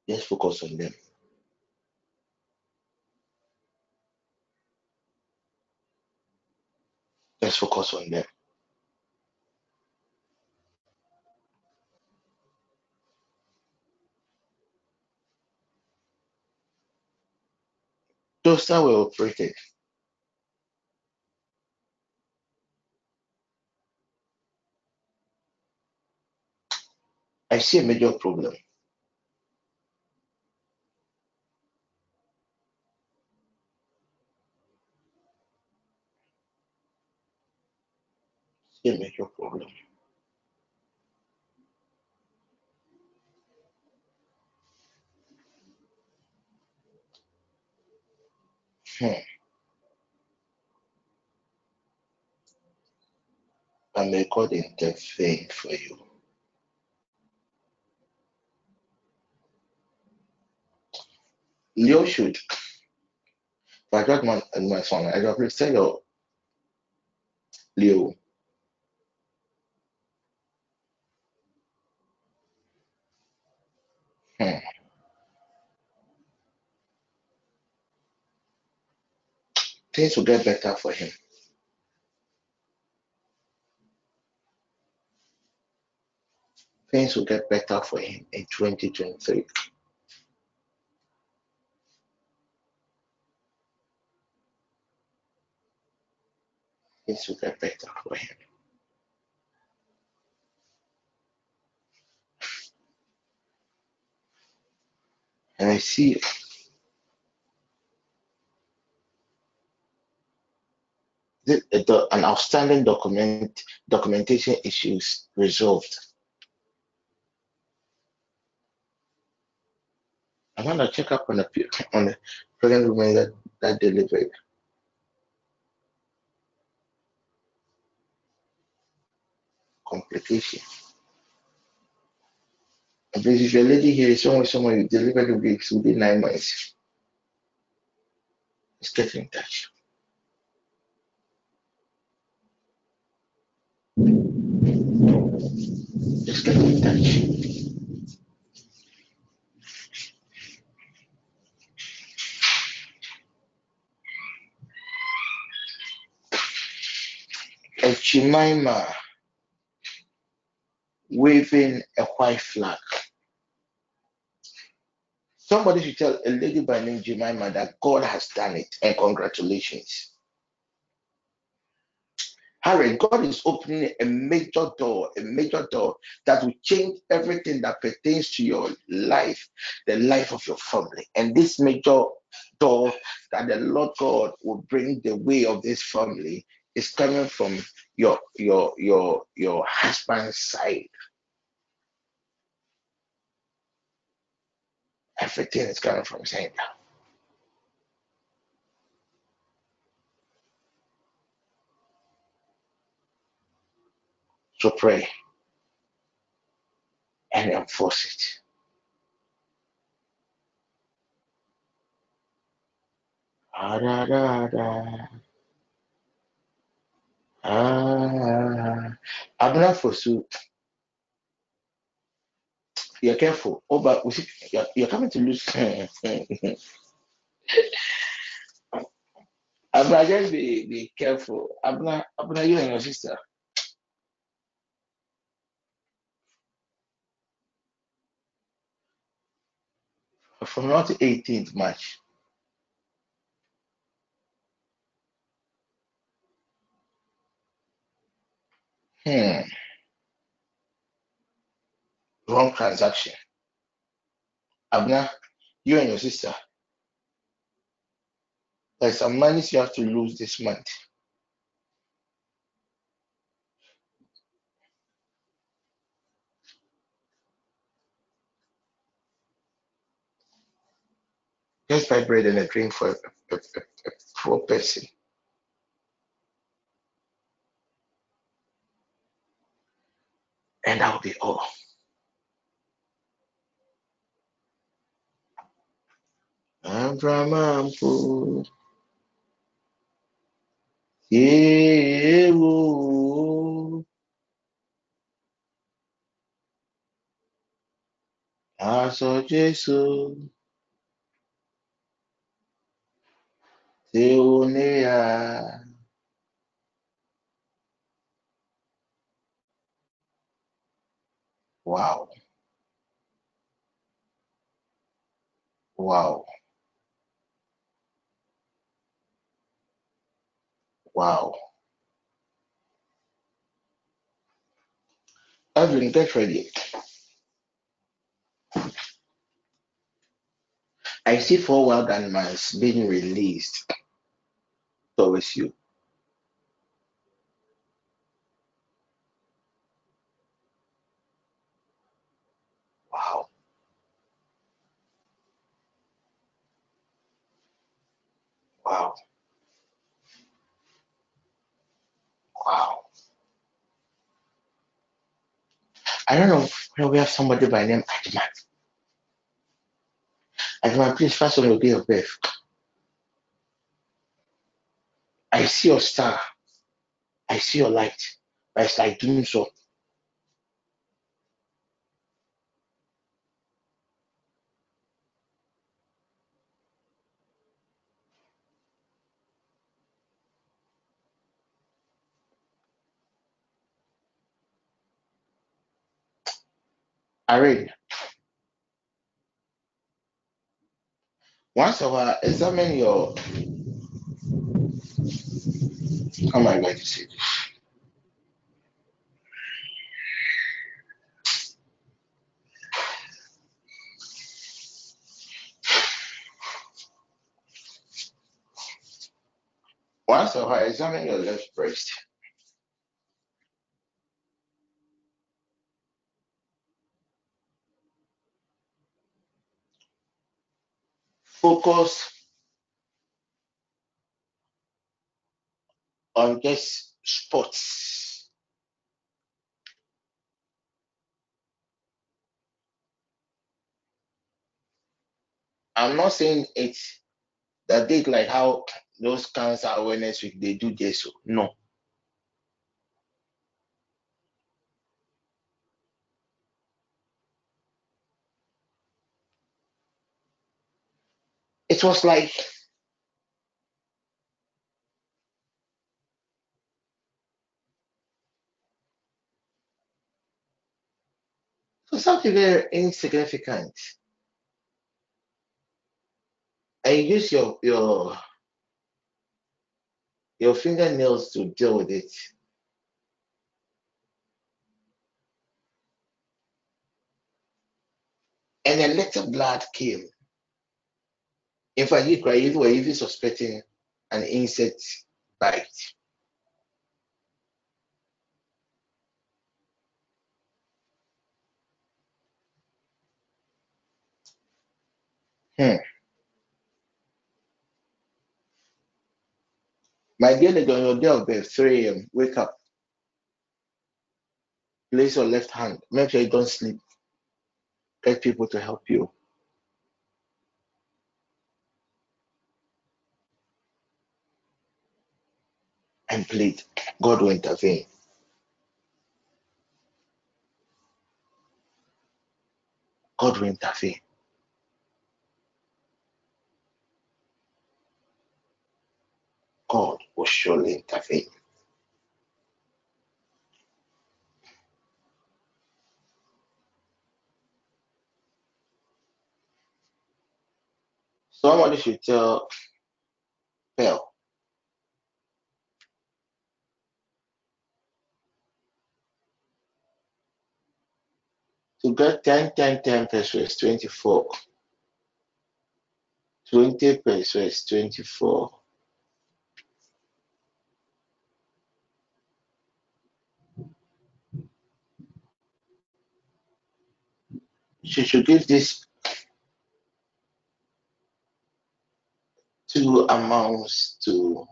Just focus on them. Let's focus on them. Those that were operated. I see a major problem. See a major problem. Hmm. And may God intervene for you. Leo should. I got my, my son, I got to say, your Leo. Hmm. Things will get better for him. Things will get better for him in 2023. Things will get better for him. And I see the, the, an outstanding document documentation issues resolved. I want to check up on the on the pregnant woman that, that delivered. Complication. And please, if your lady here is someone you delivered the weeks within nine months, let's get in touch. Let's get in touch. A Jemima waving a white flag. Somebody should tell a lady by name Jemima that God has done it and congratulations. Harry, God is opening a major door, a major door that will change everything that pertains to your life, the life of your family. And this major door that the Lord God will bring the way of this family is coming from your your your your husband's side. Everything is coming from hand. So pray and enforce it. Ah, da, da, da. Ah, Abner Fosu, you're careful. Oh, but see, you're, you're coming to lose. Abner, just be, be careful. Abner, Abner, you and your sister. From not 18th March. Hmm. Wrong transaction. Abner, you and your sister. There's some money you have to lose this month. Just buy bread and a drink for a, a, a, a poor person. And that will be all. Abrahampu. Yewo. Aṣọ Jésù. Tí ó níyà. Wow. Wow. Wow. Evelyn, get ready. I see four wild animals being released towards you. Wow. Wow. Wow. I don't know where we have somebody by name Adman. Adman, please fast on your day of birth. I see your star. I see your light. But it's like doing so. Irene, once a while, examine your. How am I going to say this? Once a while, examine your left breast. Focus on just spots. I'm not saying it's that date like how those cancer awareness week they do this. No. It was like so something very insignificant. And you use your your your fingernails to deal with it. And a little blood came. In fact, you were even suspecting an insect bite. Hmm. My dear lady, on your day of birth, 3 a.m., wake up. Place your left hand. Make sure you don't sleep. Get people to help you. And plead. God will intervene. God will intervene. God will surely intervene. Somebody should tell Pearl to get 10, 10, 10 persuades 24. 20 persuades 24. She should give this two amounts to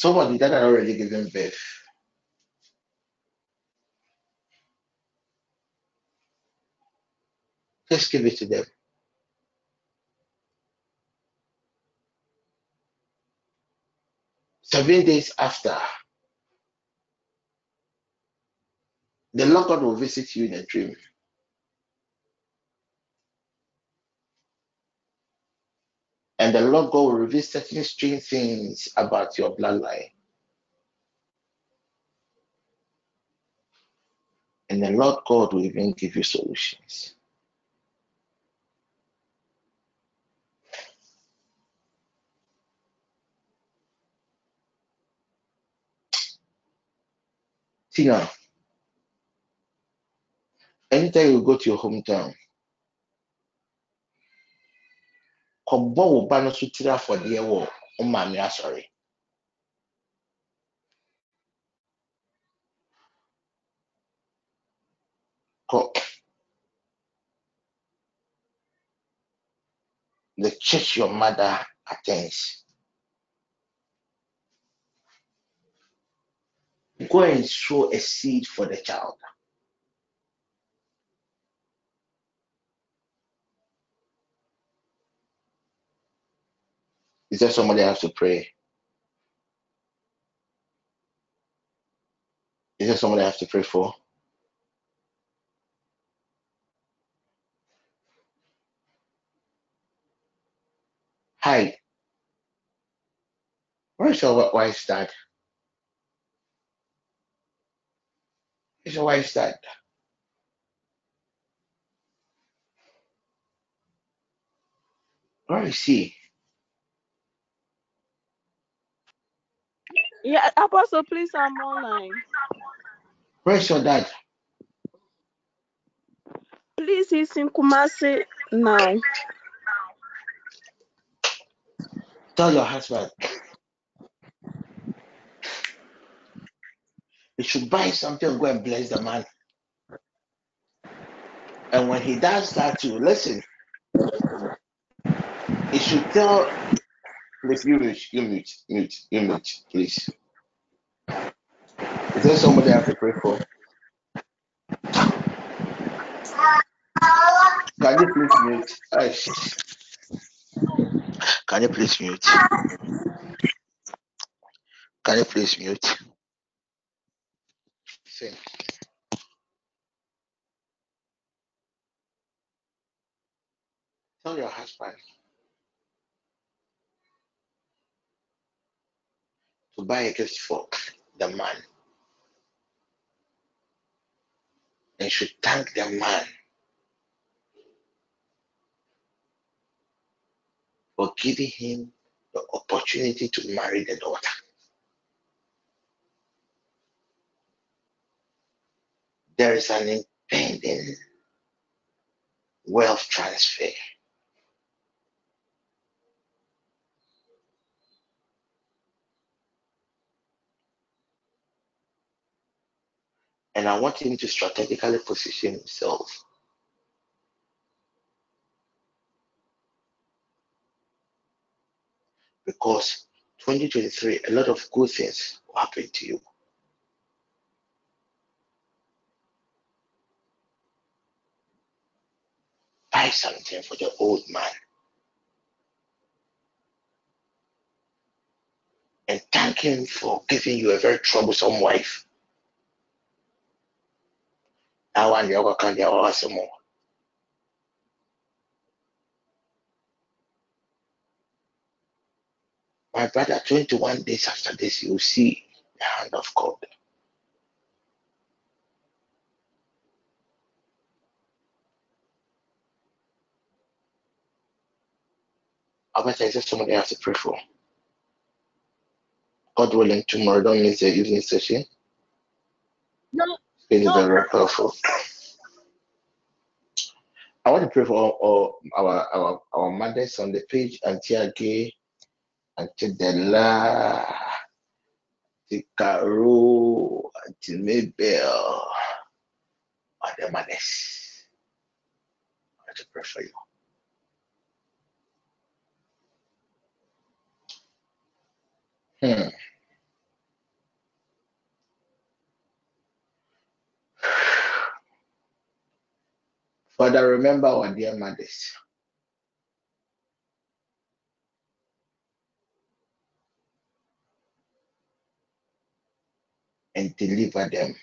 somebody that had already given birth. Just give it to them. Seven days after, the Lord God will visit you in a dream. And the Lord God will reveal certain strange things about your bloodline. And the Lord God will even give you solutions. Tina, anytime you go to your hometown, kɔbɔ wo ba no so tiri afɔdeɛ wɔ wo maame asɔre. Kɔ the church your mother attends. Go and sow a seed for the child. Is there somebody I have to pray? Is there somebody I have to pray for? Hi. Where's your wife's dad? Where's your wife's dad? Where is he? Yeah, Apostle, please, I'm online. Where's your dad? Please, he's in Kumasi now. Tell your husband. He should buy something and go and bless the man. And when he does that you listen. He should tell please you mute, you mute, mute, you mute, please. Is there somebody I have to pray for? Can you please mute? Aish. Can you please mute? Can you please mute? Say. Tell your husband to buy a gift for the man. And should thank the man for giving him the opportunity to marry the daughter. There is an impending wealth transfer. And I want him to strategically position himself because 2023, a lot of good things will happen to you. Buy something for the old man and thank him for giving you a very troublesome wife awa ndio kwa kandi awa wasomo my brother 21 days after this you will see the hand of god Albert, is there someone I have to pray for? God willing, tomorrow, don't miss the evening session. No, it's no. very powerful. I want to pray for all, all our, our our mothers on the page, Auntie Age, Auntie Della, Auntie Caro, Auntie Mabel, the mothers. I want to pray for you. Hmm. Father, remember our dear mothers. And deliver them.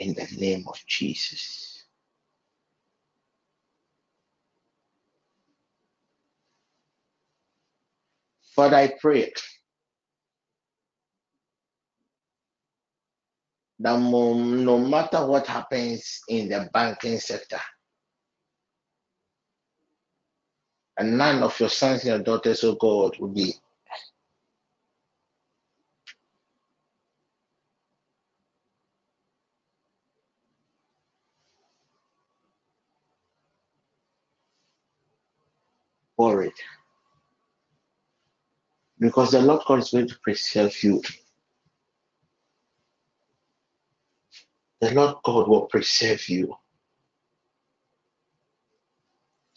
In the name of Jesus. Father, I pray that no matter what happens in the banking sector, and none of your sons and daughters, oh God, will be worried. Because the Lord God is going to preserve you. The Lord God will preserve you.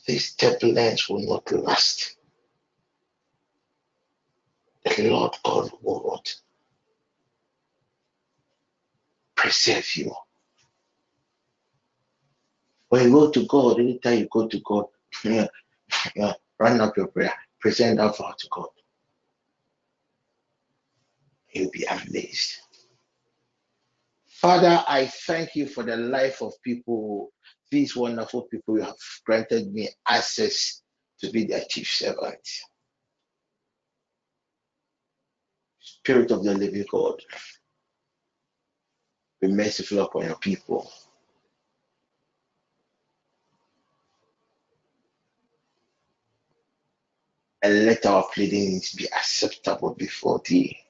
This turbulence will not last. The Lord God will not preserve you. When you go to God, anytime you go to God, run up your prayer, present that vow to God. You'll be amazed. Father, I thank you for the life of people, these wonderful people you have granted me access to be their chief servant. Spirit of the living God, be merciful upon your people. And let our pleadings be acceptable before thee.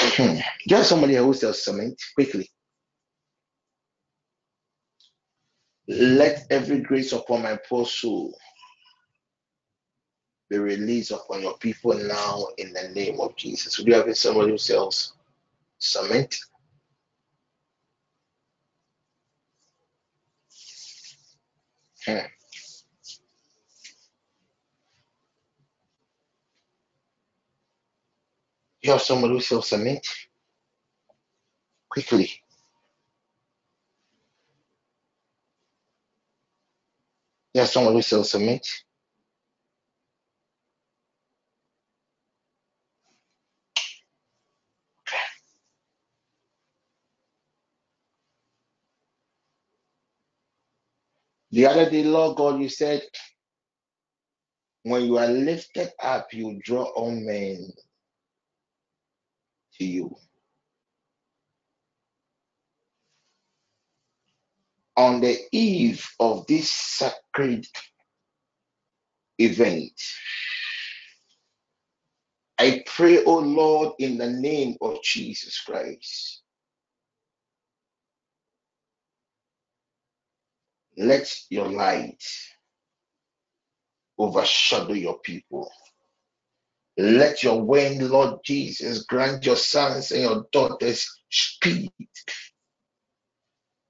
Hmm. Have somebody who sells cement? Quickly. Let every grace upon my poor soul be released upon your people now in the name of Jesus. Do you have somebody who sells cement? Hmm. Who sells cement? Quickly. Who sells cement? The other day, Lord God, you said, when you are lifted up, you draw all men to you. On the eve of this sacred event, I pray, oh Lord, in the name of Jesus Christ, let your light overshadow your people. Let your wind, Lord Jesus, grant your sons and your daughters speed.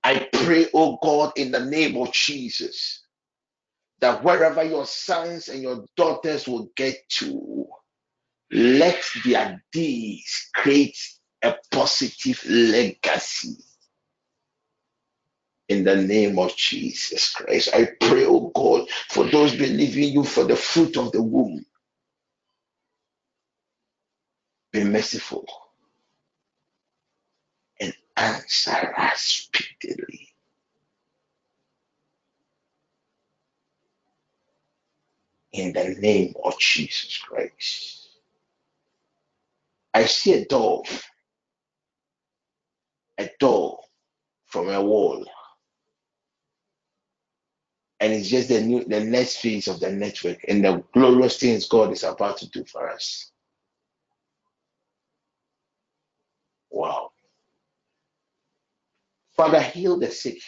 I pray, oh God, in the name of Jesus, that wherever your sons and your daughters will get to, let their deeds create a positive legacy. In the name of Jesus Christ, I pray, oh God, for those believing you for the fruit of the womb. Be merciful and answer us speedily. In the name of Jesus Christ. I see a dove, a dove from a wall and it's just the new the next phase of the network and the glorious things God is about to do for us. Wow. Father, heal the sick.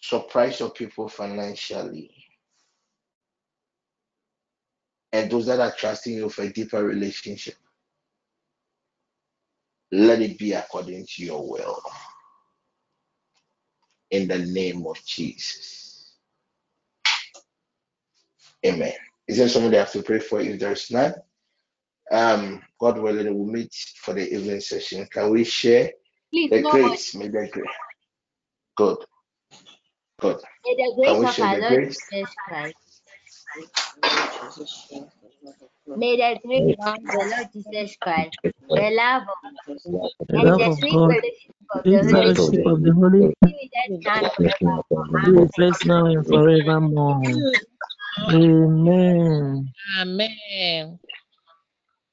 Surprise your people financially. And those that are trusting you for a deeper relationship, let it be according to your will. In the name of Jesus. Amen. Is there somebody I have to pray for if there's none? Um, God willing, we'll meet for the evening session. Can we share Please, the no. grace? May the grace. Good. Good. May the Can grace we of our Lord? Jesus Christ. May the grace of the Lord Jesus Christ, the love of God, The and love the of sweet God, fellowship of the the Holy Spirit of the Holy be with us now and forevermore. Spirit, Amen. bless now and forevermore. Amen. Amen. Amen.